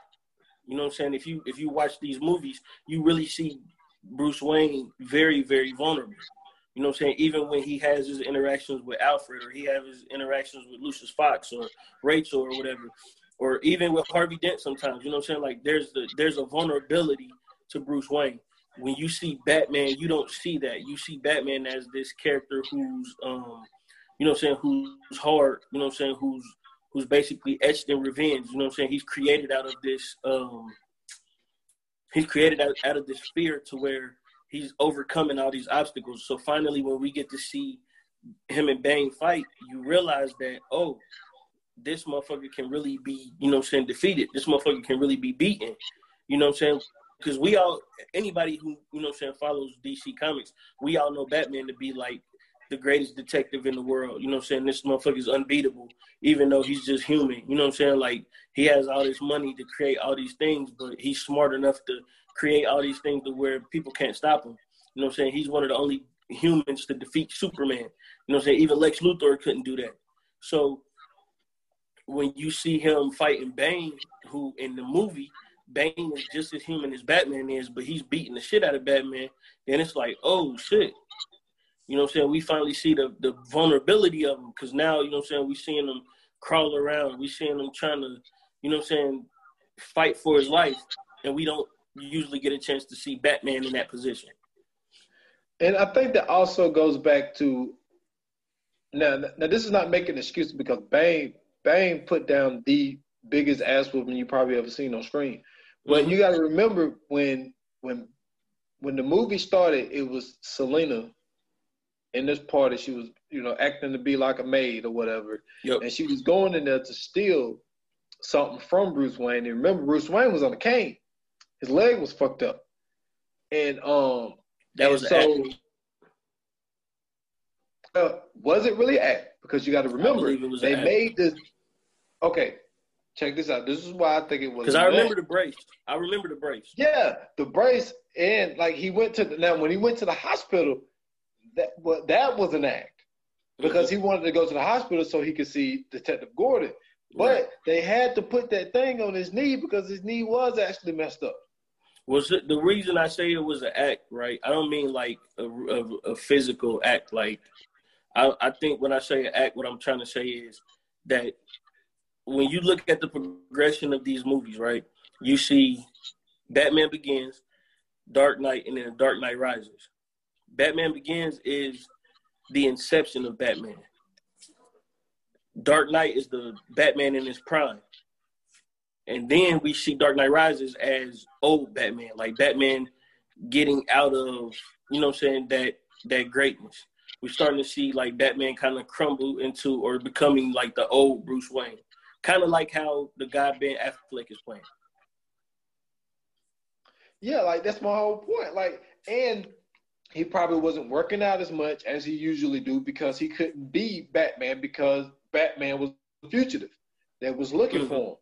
you know what I'm saying? If you if you watch these movies, you really see Bruce Wayne very very vulnerable. You know what I'm saying? Even when he has his interactions with Alfred or he has his interactions with Lucius Fox or Rachel or whatever, or even with Harvey Dent sometimes, you know what I'm saying? Like there's the there's a vulnerability to Bruce Wayne. When you see Batman, you don't see that. You see Batman as this character who's um you know what I'm saying, who's hard, you know what I'm saying, who's who's basically etched in revenge. You know what I'm saying? He's created out of this. Um, he's created out, out of this fear to where he's overcoming all these obstacles. So finally, when we get to see him and Bane fight, you realize that oh, this motherfucker can really be, you know what I'm saying, defeated. This motherfucker can really be beaten. You know what I'm saying? Because we all, anybody who, you know what I'm saying, follows DC Comics, we all know Batman to be like the greatest detective in the world. You know what I'm saying? This motherfucker is unbeatable, even though he's just human. You know what I'm saying? Like he has all this money to create all these things, but he's smart enough to create all these things to where people can't stop him. You know what I'm saying? He's one of the only humans to defeat Superman. You know what I'm saying? Even Lex Luthor couldn't do that. So when you see him fighting Bane, who in the movie Bane is just as human as Batman is, but he's beating the shit out of Batman, then it's like, oh shit. You know what I'm saying? We finally see the, the vulnerability of him because now, you know what I'm saying, we're seeing him crawl around. We're seeing him trying to, you know what I'm saying, fight for his life. And we don't usually get a chance to see Batman in that position. And I think that also goes back to now. Now this is not making excuses because Bane Bane put down the biggest ass whooping you probably ever seen on screen. But mm-hmm. you got to remember when when when the movie started, it was Selina in this party. She was you know acting to be like a maid or whatever, yep. and she was going in there to steal something from Bruce Wayne. And remember, Bruce Wayne was on a cane. His leg was fucked up, and um, that was so. Uh, was it really act? Because you got to remember, they made this. Okay, check this out. This is why I think it was. Because I remember the brace. I remember the brace. Yeah, the brace, and like he went to the, now when he went to the hospital, that well, that was an act because mm-hmm. he wanted to go to the hospital so he could see Detective Gordon. But right. they had to put that thing on his knee because his knee was actually messed up. Was the reason I say it was an act, right? I don't mean like a, a, a physical act. Like I, I think when I say an act, what I'm trying to say is that when you look at the progression of these movies, right? You see Batman Begins, Dark Knight, and then Dark Knight Rises. Batman Begins is the inception of Batman. Dark Knight is the Batman in his prime. And then we see Dark Knight Rises as old Batman, like Batman getting out of, you know I'm saying, that that greatness. We're starting to see like Batman kind of crumble into or becoming like the old Bruce Wayne. Kind of like how the guy Ben Affleck is playing. Yeah, like that's my whole point. Like, and he probably wasn't working out as much as he usually do because he couldn't be Batman because Batman was a fugitive that was looking mm-hmm. for him.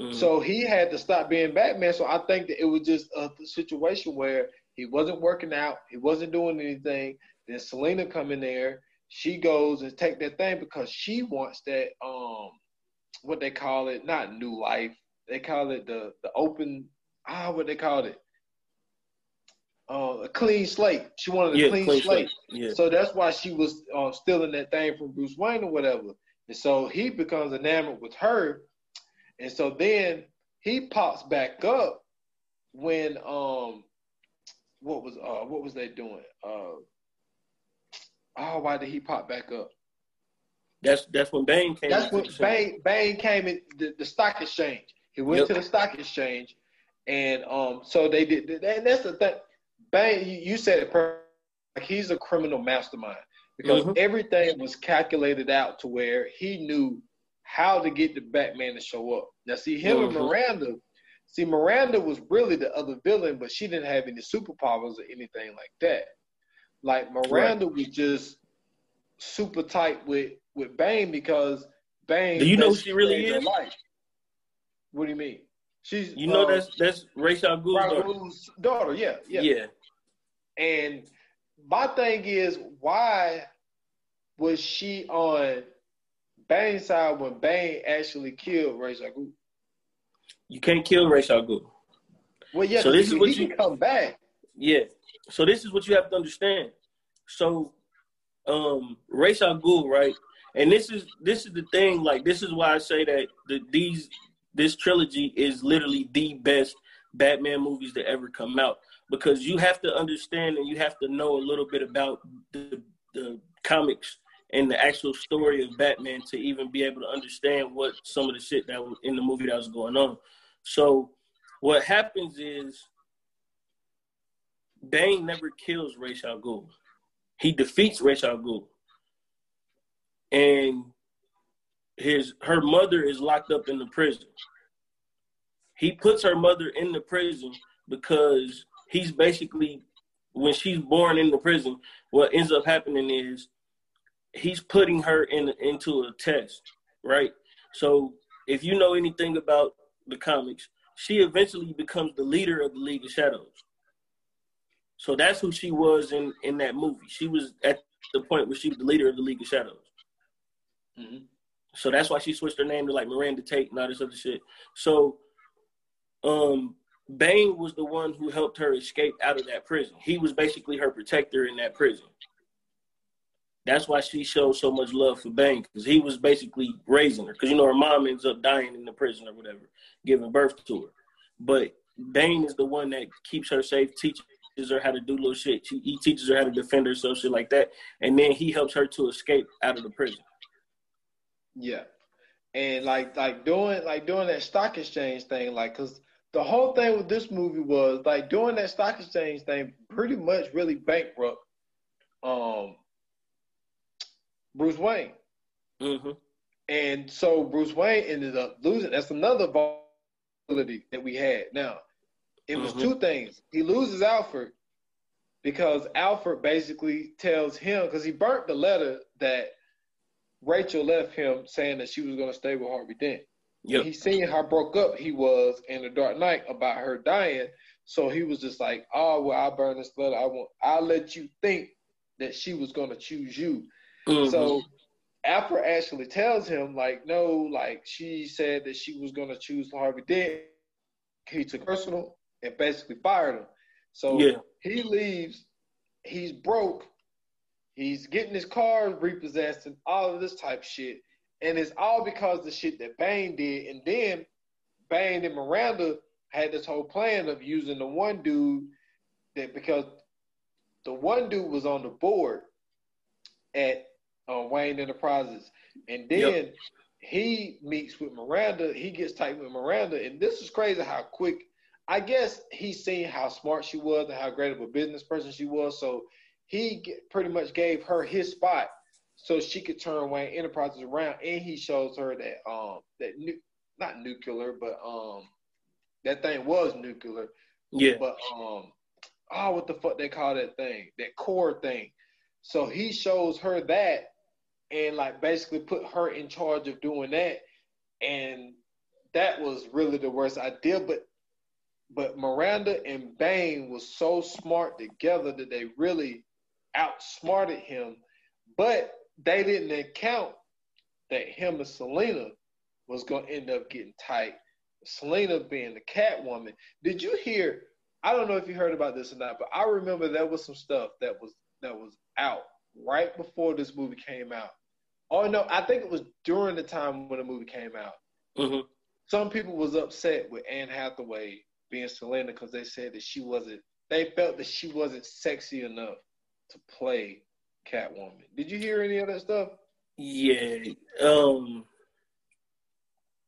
Mm-hmm. So he had to stop being Batman. So I think that it was just a situation where he wasn't working out, he wasn't doing anything. Then Selina come in there, she goes and take that thing because she wants that um what they call it, not new life. They call it the the open ah what they called it. Uh, a clean slate. She wanted a yeah, clean, clean, slate. slate. Yeah. So that's why she was uh, stealing that thing from Bruce Wayne or whatever. And so he becomes enamored with her. And so then he pops back up when um what was uh what was they doing? Uh oh why did he pop back up? That's that's when Bane came. That's when Bane Bane came in the, the stock exchange. He went yep. to the stock exchange, and um, so they did. And that's the thing. Bane, you said it perfect. Like he's a criminal mastermind because mm-hmm. everything was calculated out to where he knew how to get the Batman to show up. Now, see him mm-hmm. and Miranda. See, Miranda was really the other villain, but she didn't have any superpowers or anything like that. Like Miranda right. was just super tight with with Bane because Bane. Do you know who she really is? What do you mean? She's you know uh, that's that's Ghul's daughter. daughter. Yeah, yeah, yeah. And my thing is, why was she on Bane's side when Bane actually killed Ra's al Ghul? You can't kill Ra's al Ghul. Well, yeah. So this is what you come back. Yeah. So this is what you have to understand. So, um, Ra's al Ghul, right? And this is this is the thing. Like this is why I say that the, these this trilogy is literally the best Batman movies to ever come out because you have to understand and you have to know a little bit about the, the comics and the actual story of Batman to even be able to understand what some of the shit that was in the movie that was going on. So what happens is Bane never kills Ra's al Ghul. He defeats Ra's al Ghul. And his her mother is locked up in the prison. He puts her mother in the prison because he's basically when she's born in the prison, what ends up happening is he's putting her in into a test, right? So if you know anything about the comics, she eventually becomes the leader of the League of Shadows. So that's who she was in in that movie. She was at the point where she was the leader of the League of Shadows. Mm-hmm. So that's why she switched her name to like Miranda Tate and all this other shit. So, um, Bane was the one who helped her escape out of that prison. He was basically her protector in that prison. That's why she showed so much love for Bane because he was basically raising her. Because you know her mom ends up dying in the prison or whatever, giving birth to her. But Bane is the one that keeps her safe, teaches her how to do little shit. She, he teaches her how to defend herself, shit like that, and then he helps her to escape out of the prison. Yeah, and like like doing like doing that stock exchange thing, like because the whole thing with this movie was like doing that stock exchange thing pretty much really bankrupt um Bruce Wayne. Mm-hmm. And so Bruce Wayne ended up losing. That's another vulnerability that we had. Now, it was Mhm. two things. He loses Alfred because Alfred basically tells him because he burnt the letter that Rachel left him saying that she was going to stay with Harvey Dent. Yep. He seen how broke up he was in the Dark Knight about her dying, so he was just like, "Oh well, I'll burn this letter. I won't. I'll let you think that she was going to choose you." Mhm. So Alfred actually tells him, like, no, like she said that she was gonna choose Harvey Dent. He took personal and basically fired him. So Yeah. he leaves, he's broke, he's getting his car repossessed and all of this type shit. And it's all because of the shit that Bane did. And then Bane and Miranda had this whole plan of using the one dude that because the one dude was on the board at uh, Wayne Enterprises, and then he meets with Miranda. He gets tight with Miranda, and this is crazy how quick. I guess he's seen how smart she was and how great of a business person she was, so he pretty much gave her his spot so she could turn Wayne Enterprises around, and he shows her that um that nu- not nuclear, but um that thing was nuclear, yeah. but um, oh, what the fuck they call that thing? That core thing. So he shows her that, and like basically put her in charge of doing that, and that was really the worst idea. But but Miranda and Bane was so smart together that they really outsmarted him, but they didn't account that him and Selina was gonna end up getting tight. Selina being the Catwoman. Did you hear? I don't know if you heard about this or not, but I remember there was some stuff that was that was out right before this movie came out. Oh no, I think it was during the time when the movie came out. Mhm. Some people was upset with Anne Hathaway being Selina because they said that she wasn't. They felt that she wasn't sexy enough to play Catwoman. Did you hear any of that stuff? Yeah. Um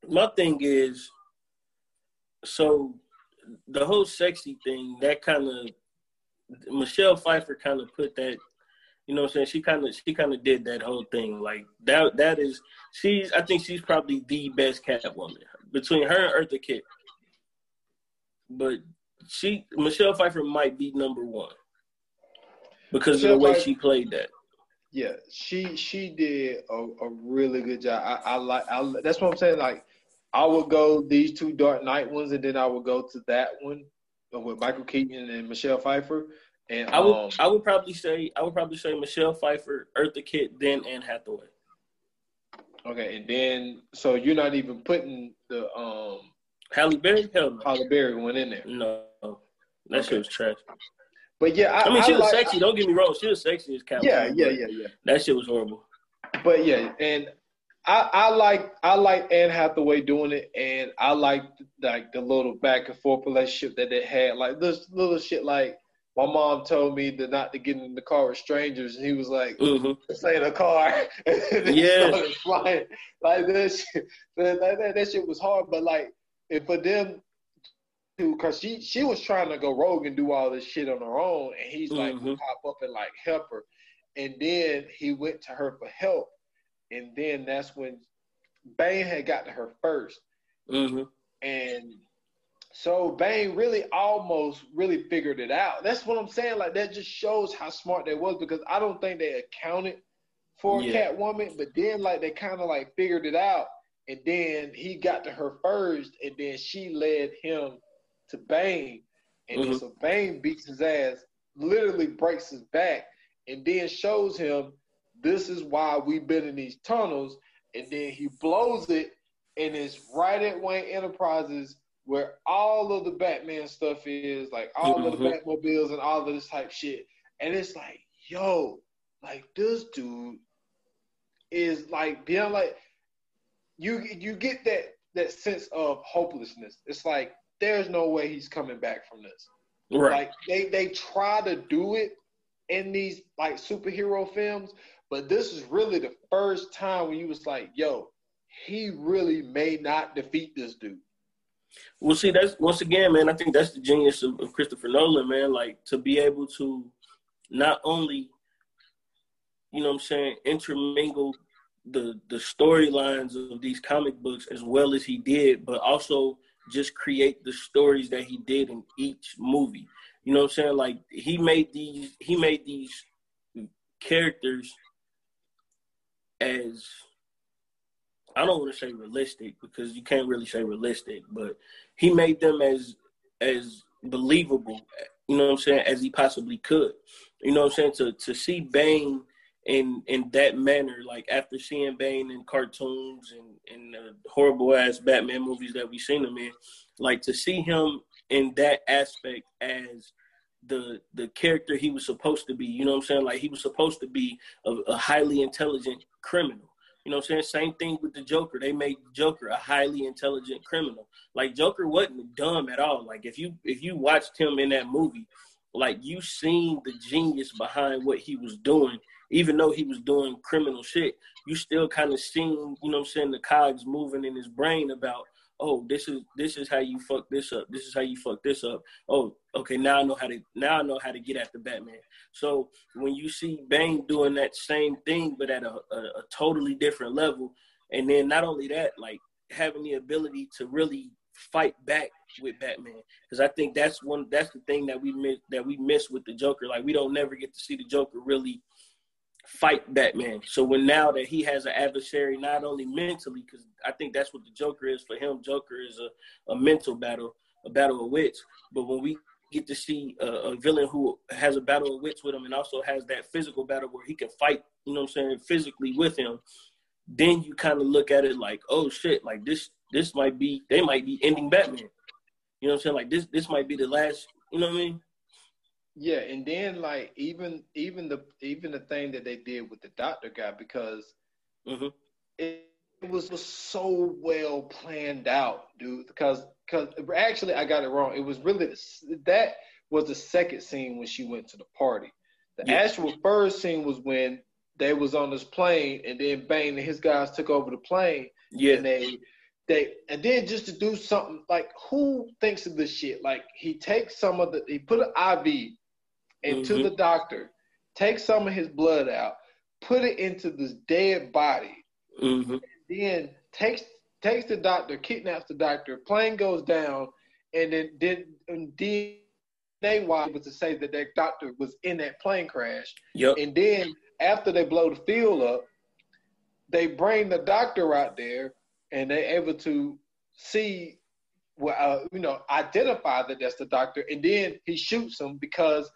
my thing is so the whole sexy thing, that kind of Michelle Pfeiffer kind of put that you know what I'm saying? She kind of she kind of did that whole thing. Like that that is she's I think she's probably the best Catwoman between her and Eartha Kitt. But she Michelle Pfeiffer might be number 1 because Michelle of the way Pfeiffer- she played that. Yeah, she she did a, a really good job. I, I like I, that's what I'm saying. Like I would go these two Dark Knight ones, and then I would go to that one with Michael Keaton and Michelle Pfeiffer. And I would um, I would probably say I would probably say Michelle Pfeiffer, Eartha Kitt, then Anne Hathaway. okay, and then so you're not even putting the um Halle Berry, hell no, Halle Berry one in there. no, that Okay. shit was trash. But yeah, I, I mean, she was like- sexy. Don't get me wrong, she was sexy as Catwoman. Yeah, yeah, yeah, yeah. That shit was horrible. But yeah, and I, I like I like Anne Hathaway doing it, and I like like the little back and forth relationship that they had. Like this little shit, like my mom told me to not to get in the car with strangers, and he was like, hmm "This ain't a car." [laughs] Yeah. started flying like this, that, that, that shit was hard, but like and for them. to Cause she she was trying to go rogue and do all this shit on her own, and he's like Mhm. pop up and like help her, and then he went to her for help, and then that's when Bane had got to her first, hmm and so Bane really almost really figured it out. That's what I'm saying. Like that just shows how smart they was because I don't think they accounted for Yeah. Catwoman, but then like they kind of like figured it out, and then he got to her first, and then she led him to Bane, and Mhm. so Bane beats his ass, literally breaks his back, and then shows him this is why we've been in these tunnels, and then he blows it, and it's right at Wayne Enterprises where all of the Batman stuff is, like all mm-hmm. of the mm-hmm. Batmobiles and all of this type shit. And it's like, yo, like this dude is like being like you you get that that sense of hopelessness. It's like there's no way he's coming back from this. Right. Like they they try to do it in these like superhero films, but this is really the first time when you was like, yo, he really may not defeat this dude. Well, see, that's once again, man. I think that's the genius of, of Christopher Nolan, man. Like to be able to not only, you know, what I'm saying, intermingle the the storylines of these comic books as well as he did, but also just create the stories that he did in each movie. You know what I'm saying? Like he made these he made these characters as I don't want to say realistic because you can't really say realistic, but he made them as as believable, you know what I'm saying, as he possibly could. You know what I'm saying? To to see Bane in in that manner, like after seeing Bane in cartoons and in the horrible ass Batman movies that we've seen him in, like to see him in that aspect as the the character he was supposed to be. You know what I'm saying? Like he was supposed to be a, a highly intelligent criminal. You know what I'm saying? Same thing with the Joker. They made Joker a highly intelligent criminal. Like Joker wasn't dumb at all. Like if you if you watched him in that movie, like you seen the genius behind what he was doing even though he was doing criminal shit, you still kind of seen, you know I'm saying, the cogs moving in his brain about, oh, this is this is how you fuck this up. This is how you fuck this up. Oh, okay, now I know how to now I know how to get at the Batman. So when you see Bane doing that same thing but at a, a, a totally different level, and then not only that, like having the ability to really fight back with Batman because I think that's one that's the thing that we miss that we miss with the Joker. Like we don't never get to see the Joker really fight Batman. So when now that he has an adversary, not only mentally, because I think that's what the Joker is for him. Joker is a, a mental battle, a battle of wits. But when we get to see a, a, villain who has a battle of wits with him and also has that physical battle where he can fight, you know what I'm saying, physically with him, then you kind of look at it like, oh shit, like this this might be they might be ending Batman. You know what I'm saying? Like this this might be the last, you know what I mean? Yeah, and then like even even the even the thing that they did with the doctor guy because mm-hmm. it, it was, was so well planned out, dude. Because because actually I got it wrong. It was really that was the second scene when she went to the party. The yeah. actual first scene was when they was on this plane and then Bane and his guys took over the plane. Yeah. And they they and then just to do something like who thinks of this shit? Like he takes some of the he put an IV into mm-hmm. the doctor, take some of his blood out, put it into this dead body, mm-hmm. then takes takes the doctor, kidnaps the doctor, plane goes down, and then then and then they were able to say that that doctor was in that plane crash. Yep. And then after they blow the field up, they bring the doctor out there, and they're able to see, well, uh, you know, identify that that's the doctor, and then he shoots him because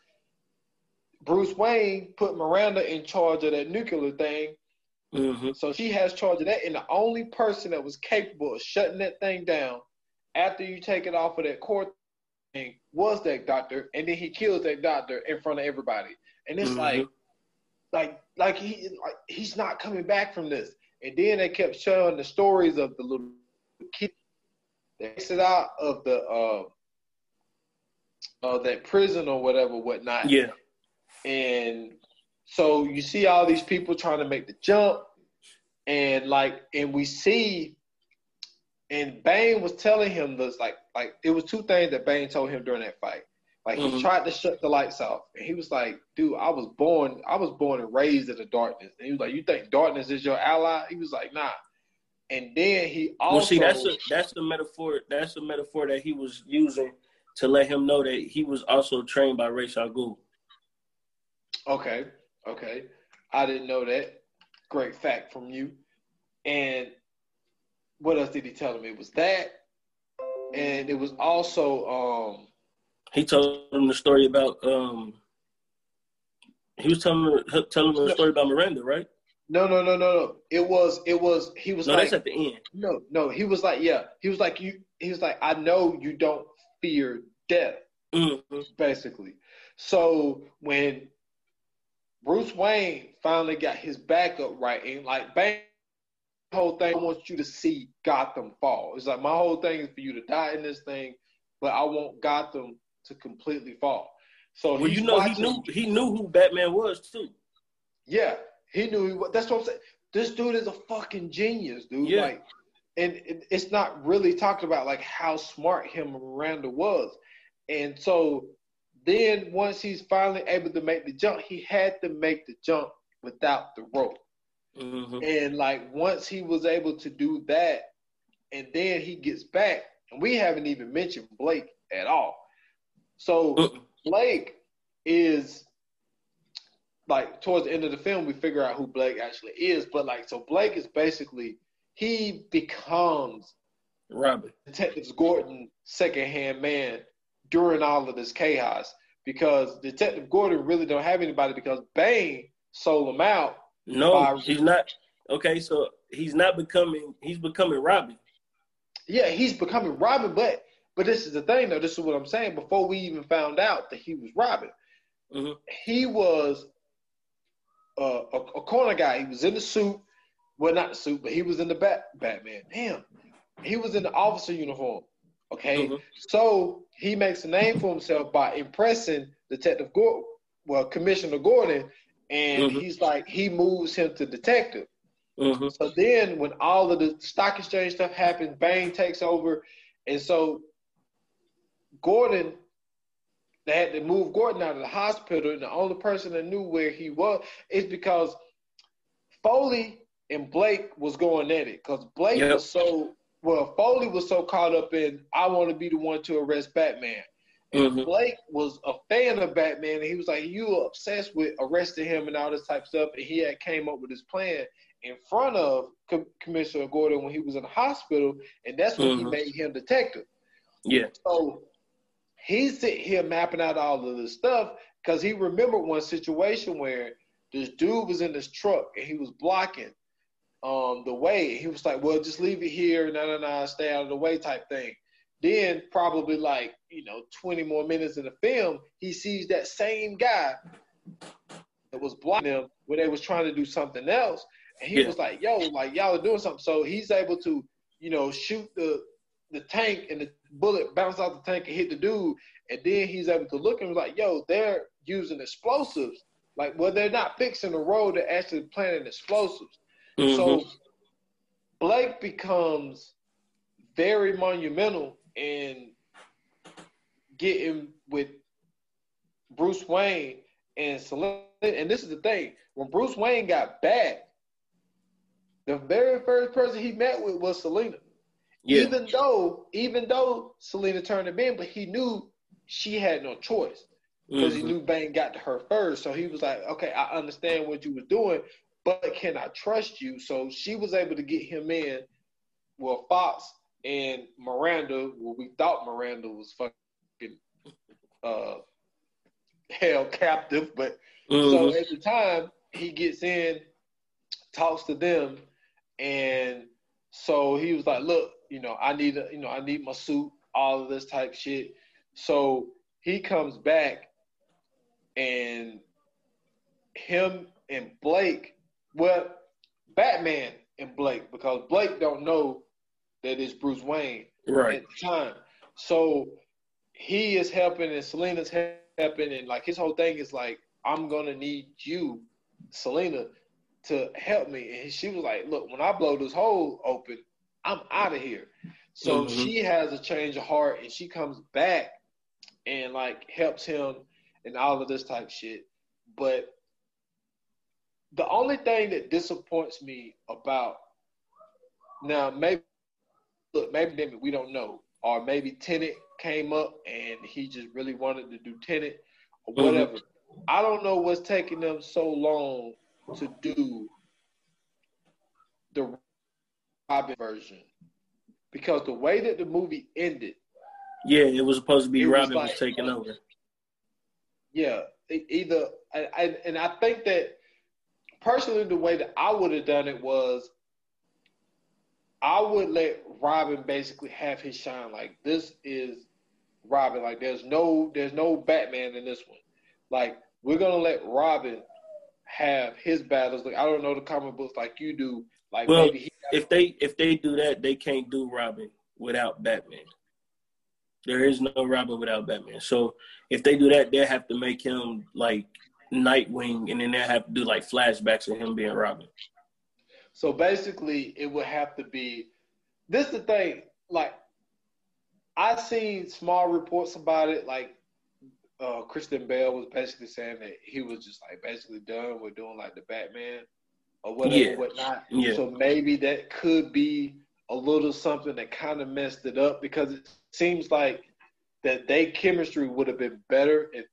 Bruce Wayne put Miranda in charge of that nuclear thing. Mm-hmm. So she has charge of that. And the only person that was capable of shutting that thing down after you take it off of that court thing was that doctor. And then he kills that doctor in front of everybody. And it's mm-hmm. like, like, like he, like he's not coming back from this. And then they kept showing the stories of the little kid that exit out of the uh, uh that prison or whatever, whatnot. Yeah. And so you see all these people trying to make the jump, and like, and we see, and Bane was telling him this, like, like it was two things that Bane told him during that fight. Like mm-hmm. he tried to shut the lights off, and he was like, "Dude, I was born, I was born and raised in the darkness." And he was like, "You think darkness is your ally?" He was like, "Nah." And then he also well, see that's a that's the metaphor. That's the metaphor that he was using to let him know that he was also trained by Ra's al Ghul. Okay, okay. I didn't know that. Great fact from you. And what else did he tell him? It was that, and it was also um. He told him the story about um. He was telling telling him the story about Miranda, right? No, no, no, no, no. It was, it was. He was No, like, that's at the end. no, no. He was like, yeah. He was like, you. He was like, I know you don't fear death, Mm-hmm. basically. So when Bruce Wayne finally got his back up right, and like bang, the whole thing, I want you to see Gotham fall. It's like my whole thing is for you to die in this thing, but I want Gotham to completely fall. So Well, you know, watching- he knew he knew who Batman was too. Yeah, he knew he was. That's what I'm saying. This dude is a fucking genius, dude. Yeah. Like, and it's not really talked about like how smart him and Miranda was. And so then once he's finally able to make the jump, he had to make the jump without the rope. Mm-hmm. And like once he was able to do that, and then he gets back, and we haven't even mentioned Blake at all. So Blake is like towards the end of the film, we figure out who Blake actually is. But like, so Blake is basically he becomes Robin. Detective Gordon second hand man during all of this chaos because Detective Gordon really don't have anybody because Bane sold him out. No, By- he's not. Okay, so he's not becoming. He's becoming Robin. Yeah, he's becoming Robin, but but this is the thing though. This is what I'm saying. Before we even found out that he was Robin, Mhm. he was uh, a, a corner guy. He was in the suit. Well, not the suit, but he was in the bat Batman. Damn, he was in the officer uniform. Okay, Mhm. so he makes a name for himself by impressing Detective Gordon, well, Commissioner Gordon, and Mhm. he's like he moves him to detective. Mm-hmm. So then, when all of the stock exchange stuff happens, Bane takes over, and so Gordon, they had to move Gordon out of the hospital, and the only person that knew where he was is because Foley and Blake was going at it because Blake Yep. was so well. Foley was so caught up in I want to be the one to arrest Batman. And Mhm. Blake was a fan of Batman, and he was like, "You were obsessed with arresting him and all this type of stuff." And he had came up with his plan in front of Com- Commissioner Gordon when he was in the hospital, and that's when he Mhm. made him detective. Yeah. So he's sitting here mapping out all of this stuff because he remembered one situation where this dude was in this truck and he was blocking um, the way. He was like, "Well, just leave it here, no, no, no, stay out of the way," type thing. Then probably like you know 20 more minutes in the film, he sees that same guy that was blocking them when they was trying to do something else, and he Yeah. was like, "Yo, like y'all are doing something." So he's able to you know shoot the the tank and the bullet bounce off the tank and hit the dude, and then he's able to look and was like, "Yo, they're using explosives." Like, well, they're not fixing the road; they're actually planting explosives. Mhm. So Blake becomes very monumental in getting with Bruce Wayne and Selina. And this is the thing: when Bruce Wayne got back, the very first person he met with was Selina. yeah. Even though, even though Selina turned him in, but he knew she had no choice because he Mhm. knew Bane got to her first. So he was like, okay, I understand what you were doing, but can I trust you? So she was able to get him in. Well, Fox and Miranda, well, we thought Miranda was fucking uh, held captive, but so Mhm. at the time he gets in, talks to them, and so he was like, "Look, you know, I need a, you know, I need my suit, all of this type shit." So he comes back, and him and Blake, well, Batman and Blake, because Blake don't know that it's Bruce Wayne Right. at the time. So he is helping and Selina's helping and like his whole thing is like, I'm gonna need you, Selina, to help me. And she was like, Look, when I blow this hole open, I'm out of here. So Mhm. she has a change of heart and she comes back and like helps him and all of this type shit. But the only thing that disappoints me about now maybe look, maybe we don't know, or maybe Tenet came up and he just really wanted to do Tenet or Mhm. whatever. I don't know what's taking them so long to do the Robin version because the way that the movie ended, Yeah, it was supposed to be It was Robin like- was taking over. yeah, either I, and I think that personally, the way that I would have done it was I would let Robin basically have his shine. Like this is Robin. Like there's no there's no Batman in this one. Like we're gonna let Robin have his battles. Like I don't know the comic books like you do. Like well, if they if they do that, they can't do Robin without Batman. There is no Robin without Batman. So if they do that, they have to make him like Nightwing, and then they have to do like flashbacks of him being Robin. So basically, it would have to be. This the thing. Like I seen small reports about it. Like uh, Christian Bale was basically saying that he was just like basically done with doing like the Batman or whatever, yeah. whatnot. Yeah. So maybe that could be a little something that kind of messed it up because it seems like that they chemistry would have been better if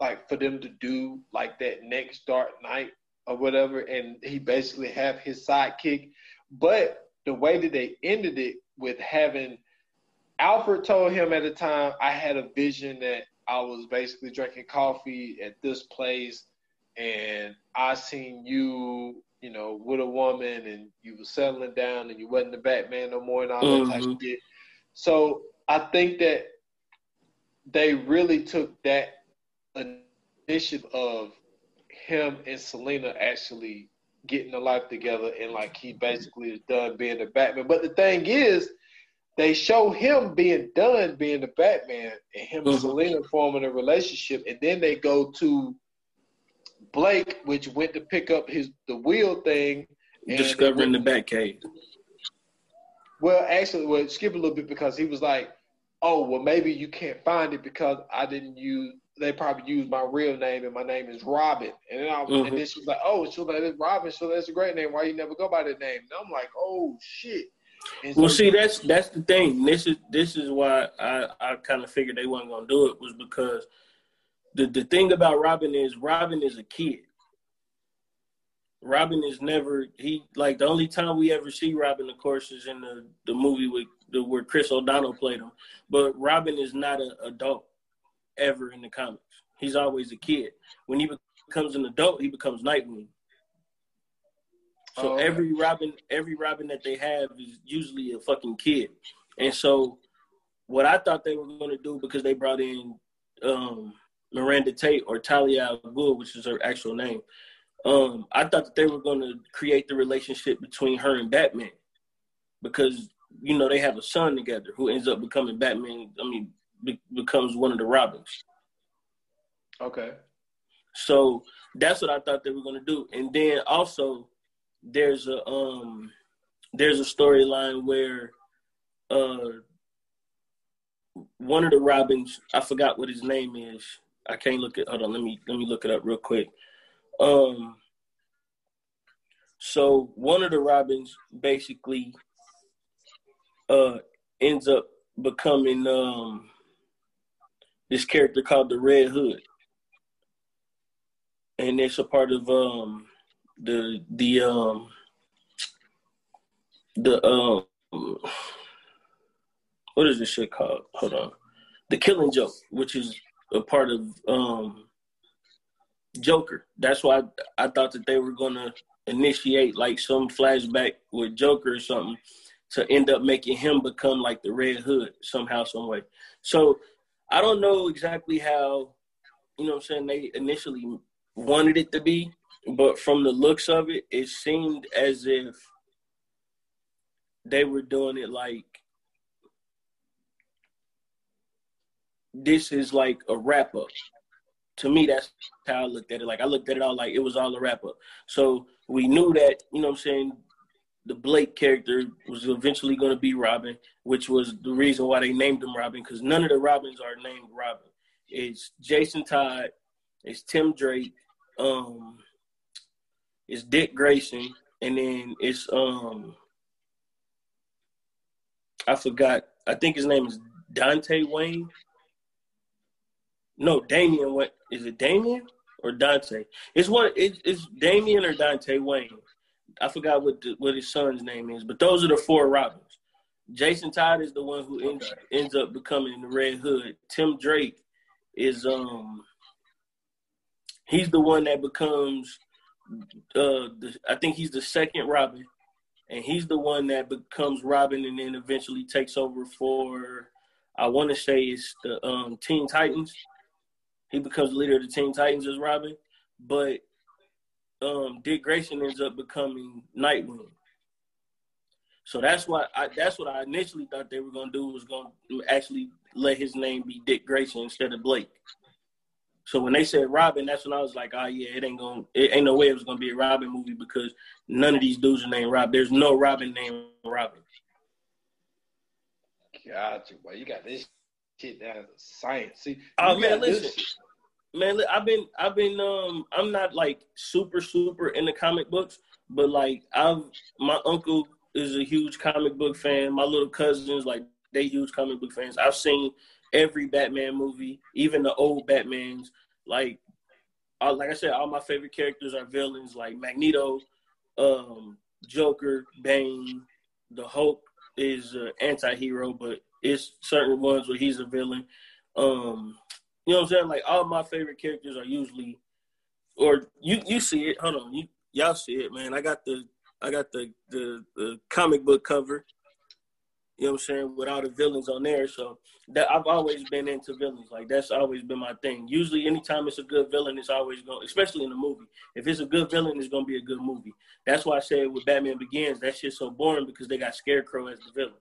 like for them to do like that next Dark Knight or whatever, and he basically have his sidekick. But the way that they ended it with having Alfred told him at the time, I had a vision that I was basically drinking coffee at this place, and I seen you, you know, with a woman, and you were settling down, and you wasn't the Batman no more, and all mm-hmm. that type of mm-hmm. shit. So I think that they really took that of him and Selina actually getting a life together, and like he basically is done being the Batman. But the thing is, they show him being done being the Batman and him mm-hmm. and Selina forming a relationship, and then they go to Blake, which went to pick up his the wheel thing, discovering the Batcave. Well, actually, well, skip a little bit because he was like, "Oh, well, maybe you can't find it because I didn't use they probably use my real name and my name is Robin. And then, I, mm-hmm. and then she was like, oh, so that is Robin. So that's a great name. Why you never go by that name? And I'm like, oh shit. And well, see, that's that's the thing. This is this is why I I kind of figured they weren't gonna do it was because the the thing about Robin is Robin is a kid. Robin is never he like the only time we ever see Robin, of course, is in the the movie with the, where Chris O'Donnell played him. But Robin is not an adult ever in the comics. He's always a kid. When he becomes an adult, he becomes Nightwing. So oh, every Robin, every Robin that they have is usually a fucking kid. And so, what I thought they were going to do because they brought in um, Miranda Tate or Talia al Ghul, which is her actual name. Um, I thought that they were going to create the relationship between her and Batman because you know they have a son together who ends up becoming Batman. I mean, be- becomes one of the Robins. Okay. So that's what I thought they were gonna do, and then also there's a um there's a storyline where uh one of the Robins I forgot what his name is. I can't look it. Hold on, let me let me look it up real quick. Um. So one of the Robins basically uh ends up becoming um this character called the Red Hood, and it's a part of um the the um the um what is this shit called? Hold on, the Killing Joke, which is a part of um Joker. That's why I, I thought that they were gonna initiate like some flashback with Joker or something to end up making him become like the Red Hood somehow, some way. So I don't know exactly how, you know I'm saying, they initially wanted it to be, but from the looks of it, it seemed as if they were doing it like this is like a wrap up. To me, that's how I looked at it. Like I looked at it all like it was all a wrap up. So we knew that, you know what I'm saying, the Blake character was eventually going to be Robin, which was the reason why they named him Robin, because none of the Robins are named Robin. It's Jason Todd, it's Tim Drake, um, it's Dick Grayson, and then it's um, I forgot. I think his name is Dante Wayne. No, Damian. What is it? Damian or Dante? It's one. It, it's Damian or Dante Wayne. I forgot what the, what his son's name is, but those are the four Robins. Jason Todd is the one who ends, ends up becoming the Red Hood. Tim Drake is um he's the one that becomes uh, the, I think he's the second Robin, and he's the one that becomes Robin and then eventually takes over for I want to say it's the um, Teen Titans. He becomes the leader of the Teen Titans as Robin, but um, Dick Grayson ends up becoming Nightwing. So that's what I that's what I initially thought they were gonna do was gonna actually let his name be Dick Grayson instead of Blake. So when they said Robin, that's when I was like, oh yeah, it ain't gonna it ain't no way it was gonna be a Robin movie because none of these dudes are named Rob. There's no Robin named Robin. Gotcha, boy. You got this shit down to science. See, oh man, listen. Man, I've been, I've been, um, I'm not like super, super into comic books, but like I've, my uncle is a huge comic book fan. My little cousins, like they huge comic book fans. I've seen every Batman movie, even the old Batmans. Like, uh, like I said, all my favorite characters are villains, like Magneto, um, Joker, Bane, the Hulk, is an anti-hero, but it's certain ones where he's a villain. Um, you know what I'm saying? Like all my favorite characters are usually, or you you see it. Hold on, you y'all see it, man. I got the I got the the, the comic book cover. You know what I'm saying? With all the villains on there. So that I've always been into villains. Like that's always been my thing. Usually anytime it's a good villain, it's always going especially in a movie. If it's a good villain, it's gonna be a good movie. That's why I said with Batman Begins, that shit's so boring because they got Scarecrow as the villain.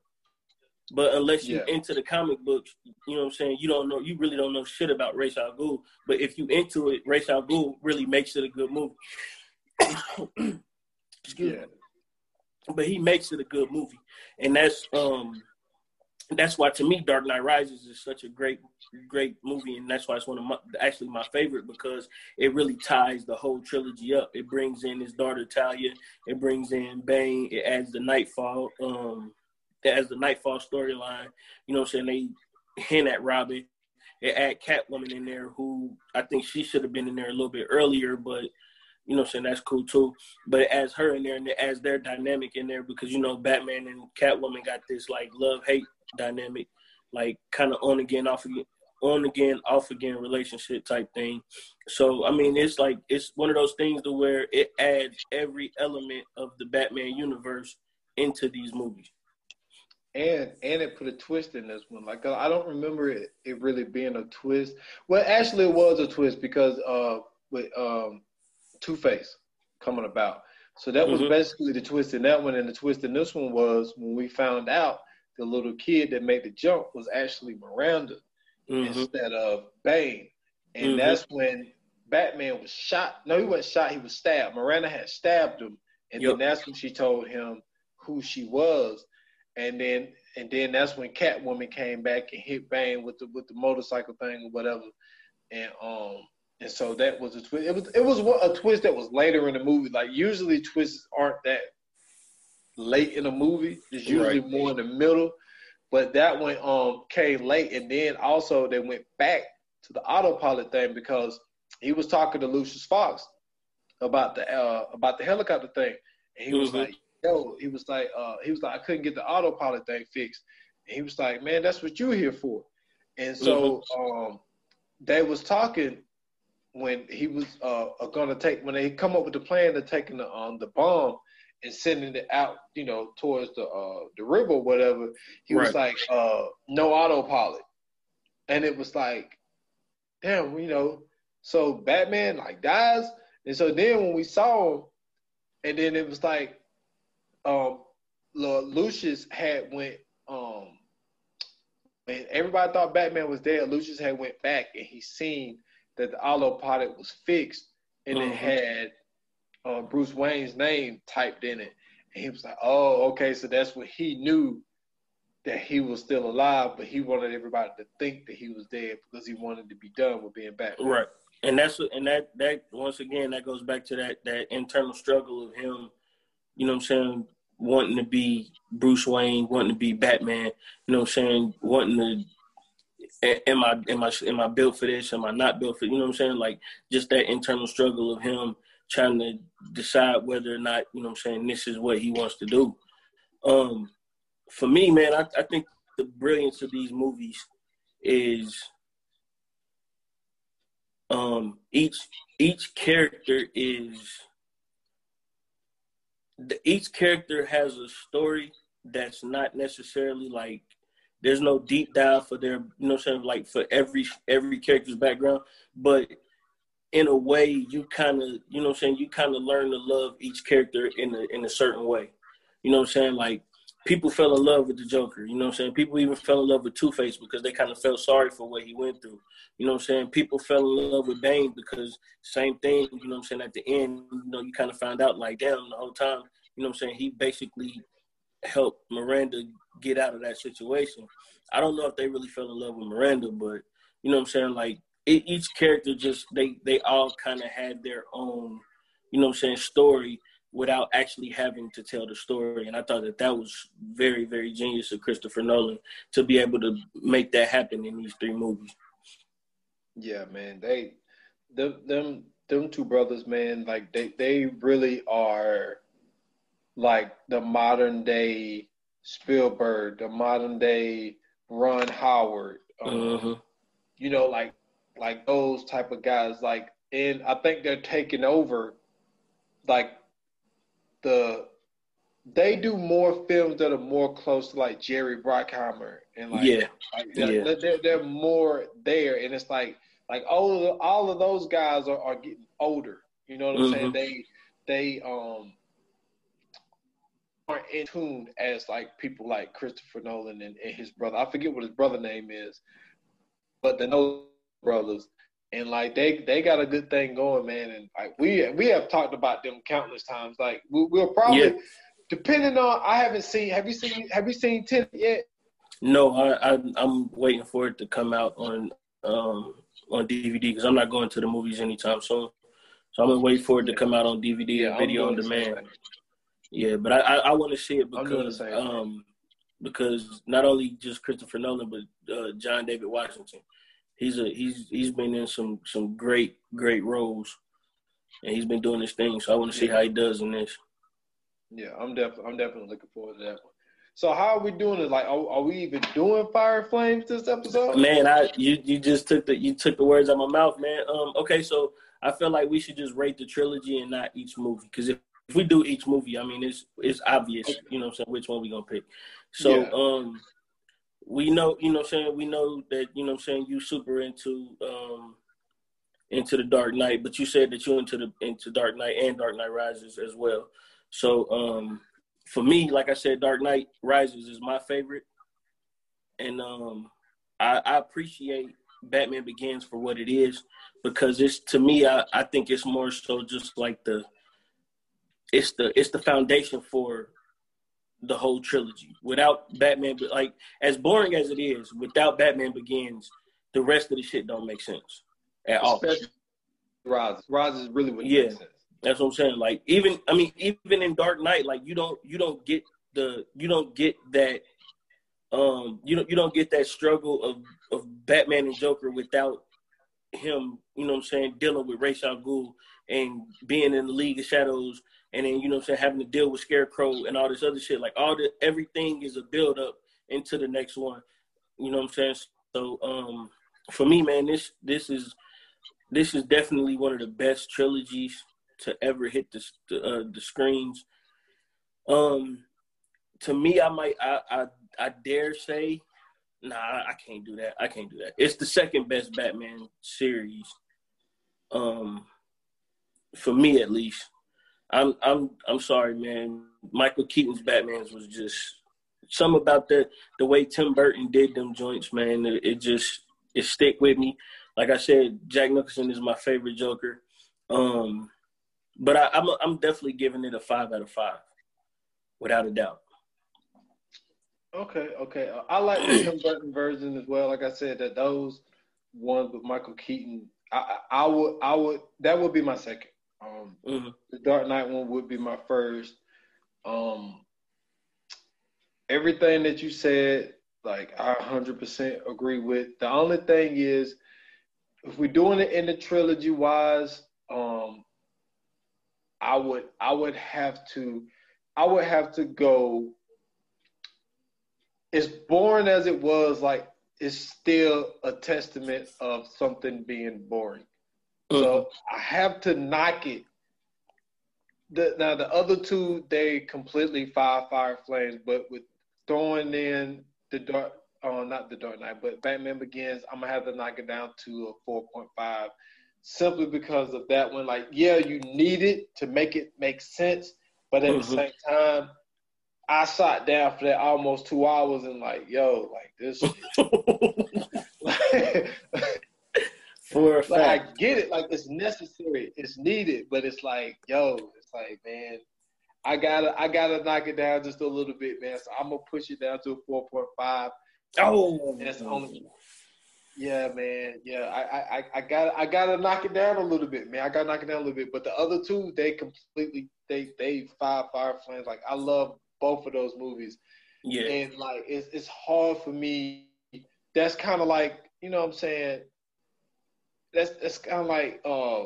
But unless you yeah. into the comic books, you know what I'm saying, you don't know you really don't know shit about Ra's al Ghul. But if you into it, Ra's al Ghul really makes it a good movie. [coughs] Excuse yeah. me but he makes it a good movie, and that's um that's why to me Dark Knight Rises is such a great great movie, and that's why it's one of my actually my favorite because it really ties the whole trilogy up. It brings in his daughter Talia, it brings in Bane, it adds the Knightfall. um it adds the Knightfall storyline. You know, what I'm saying they hint at Robin. It add Catwoman in there, who I think she should have been in there a little bit earlier, but you know, saying that's cool too. But as her in there and as their dynamic in there, because you know, Batman and Catwoman got this like love hate dynamic, like kind of on again, off again, on again, off again relationship type thing. So I mean, it's like it's one of those things to where it adds every element of the Batman universe into these movies. And and it put a twist in this one. Like I don't remember it, it really being a twist. Well, actually, it was a twist because uh, with um, Two Face coming about. So that was mm-hmm. basically the twist in that one, and the twist in this one was when we found out the little kid that made the jump was actually Miranda mm-hmm. instead of Bane, and mm-hmm. that's when Batman was shot. No, he wasn't shot. He was stabbed. Miranda had stabbed him, and yep. then that's when she told him who she was, and then and then that's when Catwoman came back and hit Bane with the with the motorcycle thing or whatever, and um and so that was a twist. It was it was a twist that was later in the movie. Like usually twists aren't that late in a movie. It's usually right. more in the middle. But that one um came late, and then also they went back to the autopilot thing because he was talking to Lucius Fox about the uh, about the helicopter thing, and he mm-hmm. was like, "Yo," he was like, uh, he was like, "I couldn't get the autopilot thing fixed," and he was like, "Man, that's what you're here for," and so mm-hmm. um, they was talking when he was uh, going to take when they come up with the plan of taking the um, the bomb and sending it out, you know, towards the uh, the river, or whatever. He right. was like, uh, "No autopilot," and it was like, damn, you know. So Batman like dies, and so then when we saw him, and then it was like, um, Lucius had went um. And everybody thought Batman was dead. Lucius had went back and he seen that the autopilot was fixed and mm-hmm. it had uh, Bruce Wayne's name typed in it. And he was like, oh, okay, so that's what he knew that he was still alive, but he wanted everybody to think that he was dead because he wanted to be done with being Batman. Right. And that's what and that that once again that goes back to that that internal struggle of him, you know what I'm saying, wanting to be Bruce Wayne, wanting to be Batman, you know what I'm saying, wanting to am I am I am I built for this? Am I not built for? You know what I'm saying? Like just that internal struggle of him trying to decide whether or not you know what I'm saying this is what he wants to do. Um, for me, man, I, I think the brilliance of these movies is um, each each character is the, each character has a story that's not necessarily like there's no deep dive for their you know saying like for every every character's background, but in a way you kind of you know I'm saying you kind of learn to love each character in a in a certain way. You know what I'm saying like people fell in love with the Joker. You know what I'm saying? People even fell in love with Two Face because they kind of felt sorry for what he went through. You know what I'm saying? People fell in love with Bane because same thing, you know what I'm saying, at the end, you know, you kind of found out like, damn, the whole time, you know what I'm saying, he basically helped Miranda get out of that situation. I don't know if they really fell in love with Miranda, but you know what I'm saying, like it, each character just they they all kind of had their own, you know what I'm saying, story without actually having to tell the story. And I thought that that was very, very genius of Christopher Nolan to be able to make that happen in these three movies. Yeah, man. They, them, them, them two brothers, man. Like they, they really are like the modern day Spielberg, the modern day Ron Howard. Um, uh-huh. You know, like like those type of guys. Like, and I think they're taking over like the they do more films that are more close to like Jerry Bruckheimer and like yeah, like they're, yeah. They're, they're more there, and it's like like all of all of those guys are, are getting older. You know what I'm mm-hmm. saying? They they um aren't in tune as like people like Christopher Nolan and, and his brother. I forget what his brother name is, but the Nolan brothers and like they they got a good thing going, man. And like we we have talked about them countless times. Like we, will probably, yeah. depending on, I haven't seen. Have you seen Have you seen Tenet yet? No, I, I am waiting for it to come out on um on DVD because I'm not going to the movies anytime soon. So I'm gonna wait for it to come out on DVD yeah, and video on demand. Yeah, but I I, I want to see it because um because not only just Christopher Nolan but uh, John David Washington he's a he's he's been in some some great great roles, and he's been doing this thing. So I want to see how he does in this. Yeah, I'm definitely I'm definitely looking forward to that one. So how are we doing it? Like, are, are, we even doing Fire Flames this episode? Man, I you you just took the you took the words out of my mouth, man. Um, okay, so I feel like we should just rate the trilogy and not each movie because if, if we do each movie, I mean it's it's obvious, you know, what I'm saying which one we gonna pick. So yeah. um, we know, you know I'm saying, we know that, you know I'm saying, you super into um into the Dark Knight, but you said that you into the into Dark Knight and Dark Knight Rises as well. So um for me, like I said, Dark Knight Rises is my favorite. And um I, I appreciate Batman Begins for what it is because it's to me I, I think it's more so just like the it's the it's the foundation for the whole trilogy. Without Batman, like as boring as it is, without Batman Begins, the rest of the shit don't make sense at all. Ra's, Ra's is really what yeah. That's what I'm saying. Like even I mean even in Dark Knight, like you don't you don't get the you don't get that um you don't you don't get that struggle of of Batman and Joker without him, you know what I'm saying, dealing with Ra's al Ghul and being in the League of Shadows and then you know I'm saying having to deal with Scarecrow and all this other shit. Like all the everything is a build up into the next one. You know what I'm saying? So um for me, man, this this is this is definitely one of the best trilogies to ever hit the uh, the screens. Um, to me, I might I I, I dare say, nah, I can't do that. I can't do that. It's the second best Batman series. Um, for me at least. I'm I'm I'm sorry, man. Michael Keaton's Batman's was just some about the the way Tim Burton did them joints, man. It, it just it stick with me. Like I said, Jack Nicholson is my favorite Joker. Um, but I, I'm I'm definitely giving it a five out of five, without a doubt. Okay, okay. I like the Tim Burton version as well. Like I said, that those ones with Michael Keaton, I, I would I would that would be my second. Um, mm-hmm. The Dark Knight one would be my first. Um, everything that you said, like I 100% agree with. The only thing is, if we're doing it in the trilogy wise, um, I would I would have to I would have to go. As boring as it was, like it's still a testament of something being boring. So mm-hmm. I have to knock it the now the other two they completely fire fire flames, but with throwing in the dark, oh not the Dark Knight, but Batman Begins, I'm gonna have to knock it down to a four point five, simply because of that one. Like, yeah, you need it to make it make sense, but at mm-hmm. the same time, I sat down for that almost two hours and like, yo, like this. [laughs] [laughs] For a fact. Like, I get it, like it's necessary, it's needed, but it's like, yo, it's like, man, I gotta, I gotta knock it down just a little bit, man. So I'm gonna push it down to a four point five. Oh, that's only. Yeah, man. Yeah, I, I, I got, I gotta knock it down a little bit, man. I gotta knock it down a little bit. But the other two, they completely, they, they fire fire flames. Like I love both of those movies. Yeah. And like, it's, it's hard for me. That's kind of like, you know, what I'm saying that's that's kind of like uh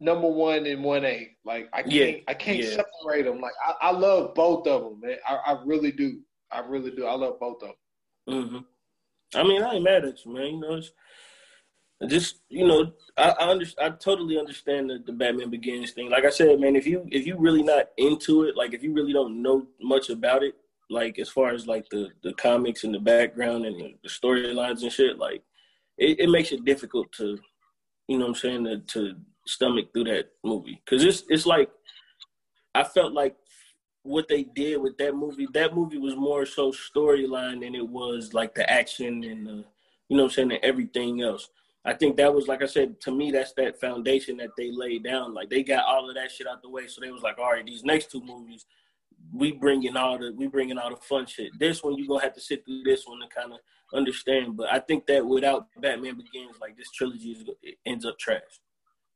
number one and one A. Like I can't yeah. I can't yeah. separate them. Like I, I love both of them, man. I, I really do. I really do. I love both of them. Mm-hmm. I mean, I ain't mad at you, man. You know, it's just you know, I I, under, I totally understand the, the Batman Begins thing. Like I said, man, if you if you really not into it, like if you really don't know much about it, like as far as like the the comics and the background and the, the storylines and shit, like it, it makes it difficult to you know what I'm saying, to, to stomach through that movie. Cause it's it's like I felt like what they did with that movie, that movie was more so storyline than it was like the action and the you know what I'm saying, and everything else. I think that was like I said, to me that's that foundation that they laid down. Like they got all of that shit out the way. So they was like, all right, these next two movies, we bringing all the we bringing all the fun shit. This one you gonna have to sit through this one to kind of understand. But I think that without Batman Begins, like this trilogy is, ends up trash.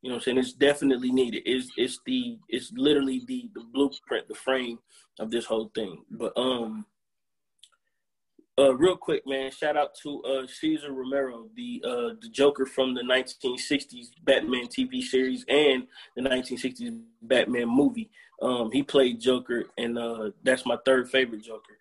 You know what I'm saying? It's definitely needed. It's it's the it's literally the the blueprint, the frame of this whole thing. But um uh real quick, man, shout out to uh Cesar Romero, the uh the Joker from the 1960s Batman TV series and the 1960s Batman movie. Um he played Joker and uh that's my third favorite Joker.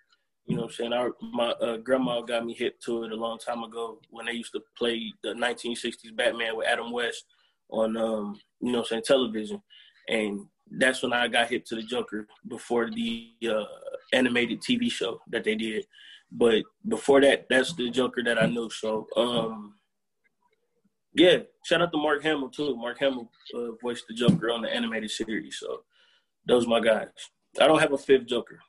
You know what I'm saying? Our, my uh, grandma got me hip to it a long time ago when they used to play the 1960s Batman with Adam West on, um, you know what I'm saying, television. And that's when I got hip to the Joker before the uh, animated TV show that they did. But before that, that's the Joker that I knew. So, um, yeah, shout out to Mark Hamill too. Mark Hamill uh, voiced the Joker on the animated series. So, those my guys. I don't have a fifth Joker.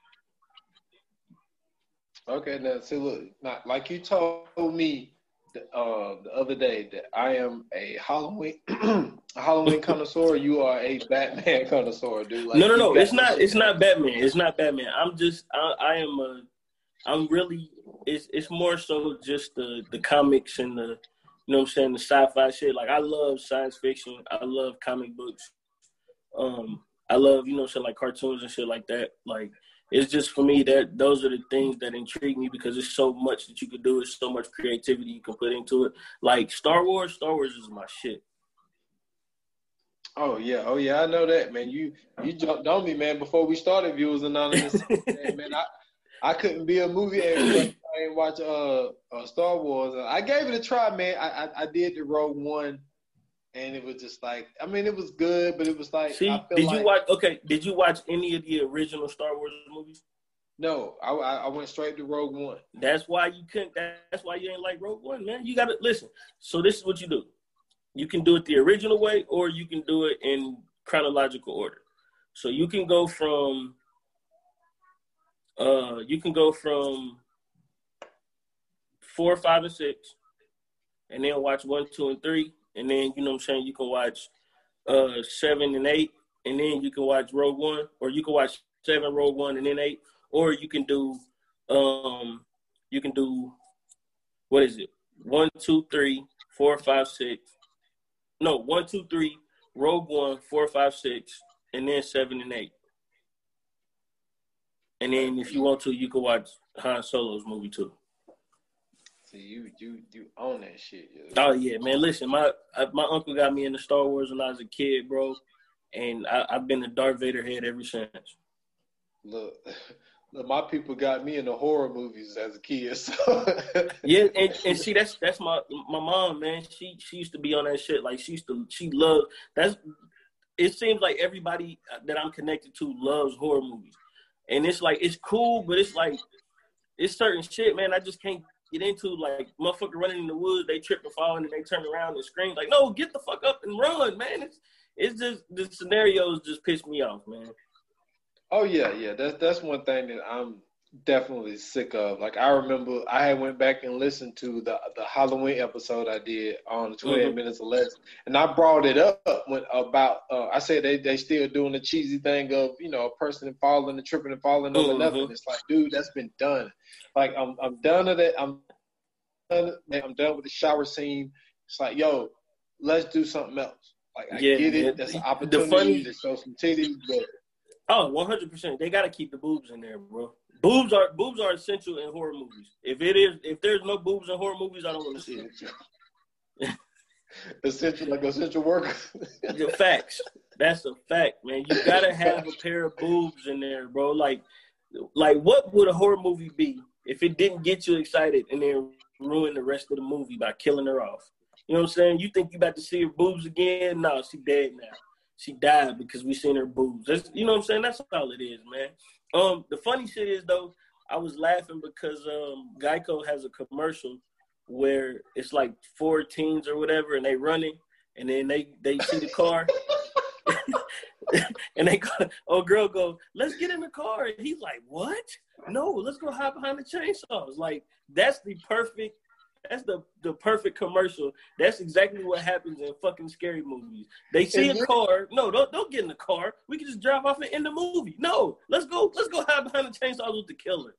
Okay, now see, look, not like you told me the, uh, the other day that I am a Halloween [clears throat] a Halloween connoisseur. You are a Batman [laughs] connoisseur, dude. Like, no, no, no. It's not. It's not Batman. It's not Batman. I'm just. I, I am a. I'm really. It's it's more so just the the comics and the. You know what I'm saying? The sci-fi shit. Like I love science fiction. I love comic books. Um, I love you know shit like cartoons and shit like that. Like it's just for me that those are the things that intrigue me because it's so much that you could do. There's so much creativity you can put into it. Like Star Wars, Star Wars is my shit. Oh yeah, oh yeah, I know that, man. You you jumped on me, man. Before we started, Viewers Anonymous, [laughs] man, I I couldn't be a movie I didn't watch uh, uh, Star Wars. I gave it a try, man. I, I I did the Rogue One and it was just like I mean it was good, but it was like See, did like, you watch okay, did you watch any of the original Star Wars movies? No, I I went straight to Rogue One. That's why you couldn't that's why you ain't like Rogue One, man. You gotta listen. So this is what you do. You can do it the original way or you can do it in chronological order. So you can go from uh you can go from four, five, and six, and then watch one, two, and three, and then you know what I'm saying you can watch uh seven and eight, and then you can watch Rogue One, or you can watch seven, Rogue One, and then eight, or you can do um you can do what is it? One, two, three, four, five, six. No, one, two, three, Rogue One, four, five, six, and then seven and eight. And then if you want to, you can watch Han Solo's movie too. See, you you you own that shit. Yo. Oh yeah, man. Listen, my my uncle got me into Star Wars when I was a kid, bro, and I, have been a Darth Vader head ever since. Look, [laughs] look, my people got me into horror movies as a kid. [laughs] So. yeah, and, and see, that's that's my my mom, man. She she used to be on that shit. Like she used to, she loved that's it seems like everybody that I'm connected to loves horror movies, and it's like it's cool, but it's like it's certain shit, man. I just can't get into like motherfucker running in the woods, they trip and fall, and they turn around and scream like, "No, get the fuck up and run, man!" It's it's just the scenarios just piss me off, man. Oh yeah, yeah. That's that's one thing that I'm definitely sick of. Like I remember I had went back and listened to the the Halloween episode I did on 28 mm-hmm. minutes or less, and I brought it up when about uh, I said they they still doing the cheesy thing of you know a person falling and tripping and falling over mm-hmm. nothing. It's like, dude, that's been done. Like I'm I'm done with it. I'm done. I'm done with the shower scene. It's like, yo, let's do something else. Like I yeah, get it. That's an opportunity funny, to show some titties, but. Oh, 100%. They got to keep the boobs in there, bro. Boobs are boobs are essential in horror movies. If it is, if there's no boobs in horror movies, I don't want to see it. [laughs] essential, like essential worker. the facts. That's a fact, man. You gotta have a [laughs] pair of boobs in there, bro. Like, like what would a horror movie be if it didn't get you excited and then ruin the rest of the movie by killing her off? You know what I'm saying? You think you about to see her boobs again? No, she dead now. She died because we seen her boobs. That's, you know what I'm saying? That's all it is, man. Um, the funny shit is though, I was laughing because um, Geico has a commercial where it's like four teens or whatever, and they running, and then they they see the car, [laughs] and they go, oh girl go, let's get in the car, and he's like, what? No, let's go hide behind the chainsaws. Like that's the perfect that's the the perfect commercial. That's exactly what happens in fucking scary movies. They see a car. No, don't don't get in the car. We can just drive off and end the movie. No, let's go. Let's go hide behind the chainsaws with the killer.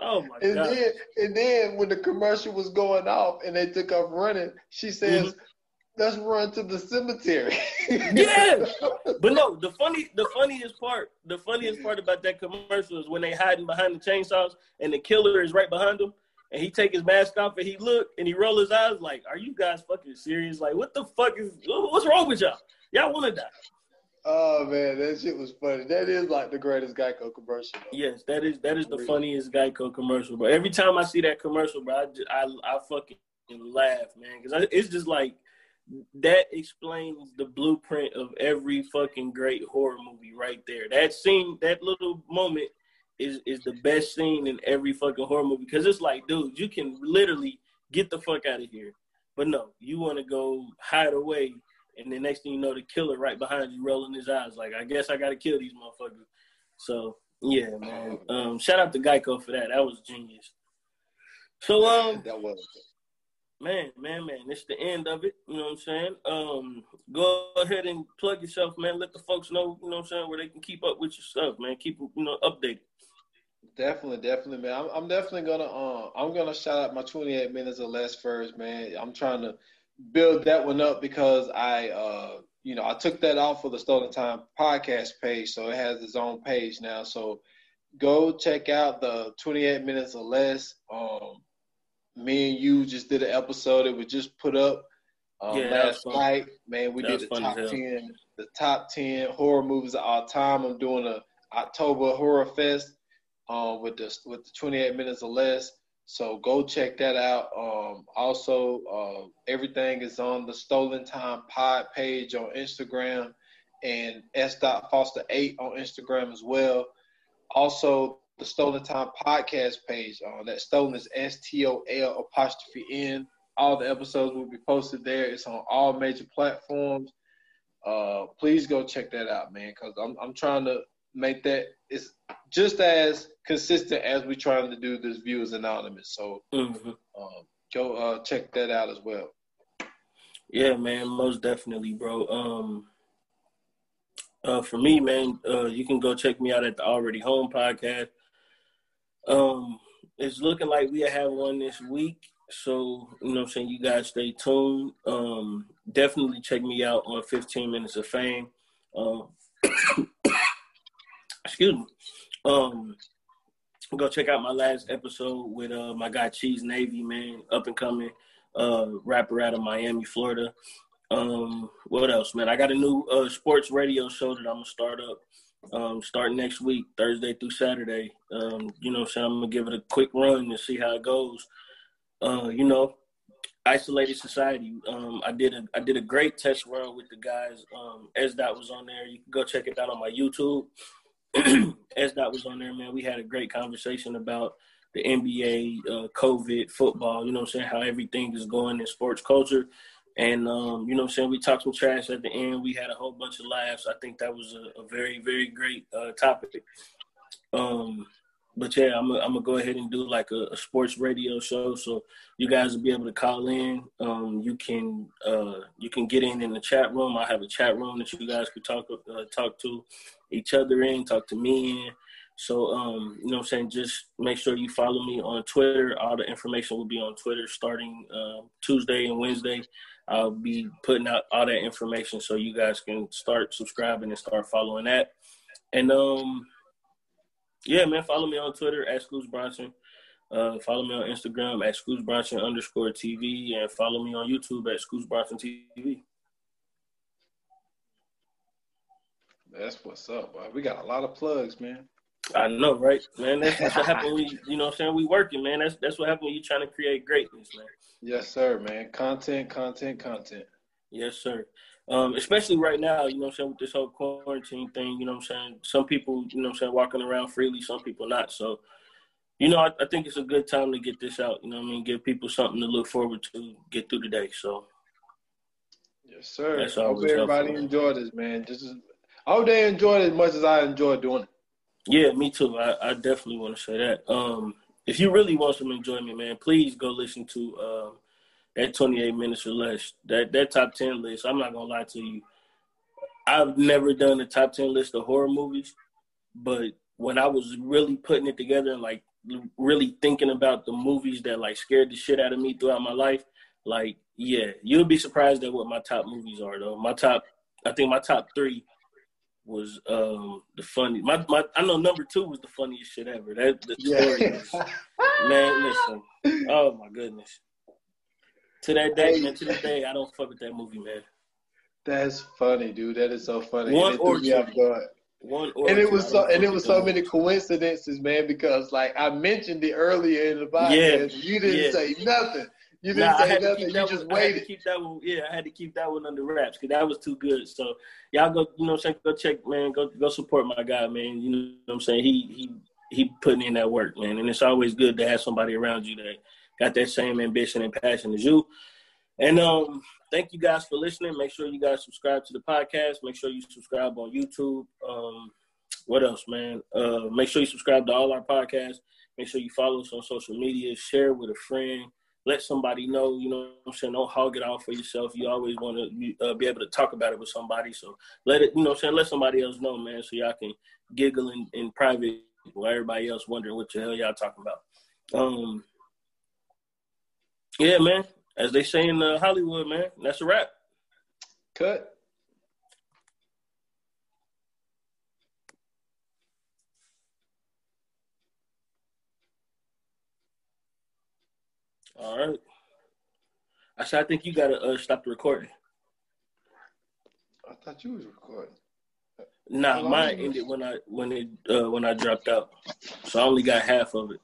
Oh my and god! Then, and then when the commercial was going off and they took off running, she says, mm-hmm. "Let's run to the cemetery." yeah, [laughs] but no. The funny, the funniest part, the funniest part about that commercial is when they hiding behind the chainsaws and the killer is right behind them and he take his mask off and he look and he roll his eyes like, "Are you guys fucking serious? Like, what the fuck is what's wrong with y'all? Y'all want to die?" Oh man, that shit was funny. That is like the greatest Geico commercial. Bro. Yes, that is that is the funniest Geico commercial. But every time I see that commercial, bro, I just, I, I fucking laugh, man, because it's just like that explains the blueprint of every fucking great horror movie right there. That scene, that little moment is is the best scene in every fucking horror movie because it's like, dude, you can literally get the fuck out of here. But no, you want to go hide away, and the next thing you know, the killer right behind you, rolling his eyes like, I guess I got to kill these motherfuckers. So yeah, man. Um, shout out to Geico for that. That was genius. So um, that was. Man, man, man, it's the end of it. You know what I'm saying? Um, go ahead and plug yourself, man. Let the folks know, you know what I'm saying, where they can keep up with your stuff, man. Keep you know updated. Definitely, definitely, man. I'm, I'm definitely gonna uh, I'm gonna shout out my 28 minutes or less first, man. I'm trying to build that one up because I uh you know I took that off for the Stolen Time podcast page, so it has its own page now. So go check out the 28 minutes or less. Um, me and you just did an episode that was just put up um, yeah, last night. Man, we that did the top 10, the top 10 horror movies of all time. I'm doing a October Horror Fest uh, with the with the 28 minutes or less. So go check that out. Um, also, uh, everything is on the Stolen Time Pod page on Instagram and S. Foster eight on Instagram as well. Also, the Stolen Time podcast page. Uh, that Stolen is S T O L apostrophe N. All the episodes will be posted there. It's on all major platforms. Uh, please go check that out, man, because I'm I'm trying to make that it's just as consistent as we're trying to do this Viewers Anonymous. So mm-hmm. um, go uh, check that out as well. Yeah, man, most definitely, bro. Um, uh, for me, man, uh, you can go check me out at the Already Home podcast. Um, it's looking like we have one this week. So, you know I'm saying? You guys stay tuned. Um, definitely check me out on 15 Minutes of Fame. Um, excuse me. Um, go check out my last episode with uh, my guy Cheese Navy, man, up and coming uh, rapper out of Miami, Florida. Um, what else, man? I got a new uh, sports radio show that I'm gonna start up. Um, starting next week, Thursday through Saturday. Um, you know, so I'm gonna give it a quick run and see how it goes. Uh, you know, Isolated Society. Um, I did a I did a great test run with the guys. Um, SDOT was on there. You can go check it out on my YouTube. [clears throat] SDOT was on there, man. We had a great conversation about the NBA, uh, COVID, football. You know what I'm saying? How everything is going in sports culture. And um, you know what I'm saying? We talked some trash at the end. We had a whole bunch of laughs. I think that was a, a very, very great uh, topic. Um, but yeah, I'm gonna go ahead and do like a, a, sports radio show, so you guys will be able to call in. Um, you can uh, you can get in in the chat room. I have a chat room that you guys could talk uh, talk to each other in, talk to me in. So um, you know, what I'm saying just make sure you follow me on Twitter. All the information will be on Twitter starting uh, Tuesday and Wednesday. I'll be putting out all that information so you guys can start subscribing and start following that. And um yeah, man, follow me on Twitter at Scoots Bronson. Uh, follow me on Instagram at Scoots Bronson underscore TV and follow me on YouTube at Scoots Bronson TV. That's what's up, boy. We got a lot of plugs, man. I know, right, man. That's, that's what happened. We, you know, what I'm saying we working, man. That's that's what happened when you trying to create greatness, man. Yes, sir, man. Content, content, content. Yes, sir. Um, especially right now, you know I'm saying, with this whole quarantine thing, you know what I'm saying? Some people, you know what I'm saying, walking around freely, some people not. So, you know, I, I, think it's a good time to get this out, you know I mean? Give people something to look forward to, get through the day. So, yes, sir. That's I hope everybody enjoyed this, man. Just as, I hope they enjoyed it as much as I enjoyed doing it. Yeah, me too. I, I definitely want to say that. Um, if you really want some enjoyment, man, please go listen to um, that 28 minutes or less. That that top 10 list. I'm not gonna lie to you. I've never done a top 10 list of horror movies, but when I was really putting it together and like really thinking about the movies that like scared the shit out of me throughout my life, like yeah, you'll be surprised at what my top movies are though. My top, I think my top three was um the funny. My my I know number two was the funniest shit ever. That the story yeah. is, [laughs] man. Listen, oh my goodness. To that day, man, to this day, I don't fuck with that movie, man. That's funny, dude. That is so funny. One or two. One or and it was so and it was so many coincidences, man. Because like I mentioned it earlier in the podcast, yeah. you didn't yeah. say nothing. You didn't nah, say nothing. You just one, waited. keep that one. Yeah, I had to keep that one under wraps because that was too good. So y'all go, you know, what I'm saying, go check, man. Go go support my guy, man. You know what I'm saying? He he he putting in that work, man. And it's always good to have somebody around you that got that same ambition and passion as you. And um, thank you guys for listening. Make sure you guys subscribe to the podcast. Make sure you subscribe on YouTube. Um, what else, man? Uh, make sure you subscribe to all our podcasts. Make sure you follow us on social media. Share with a friend. Let somebody know. You know I'm saying? Don't hog it all for yourself. You always want to uh, be able to talk about it with somebody. So let it, you know I'm saying? Let somebody else know, man, so y'all can giggle in, in private while everybody else wondering what the hell y'all talking about. Um, yeah, man. As they say in uh, Hollywood, man, that's a wrap. Cut. All right. I said, I think you gotta uh, stop the recording. I thought you was recording. Nah, mine ended when I when it uh, when I dropped out, so I only got half of it.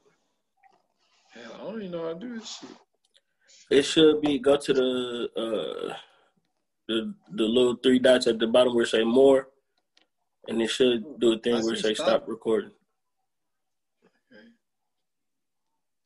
Hell, I don't even know how to do this shit. It should be go to the uh the the little three dots at the bottom where it say more, and it should do a thing I where it say stop. stop recording.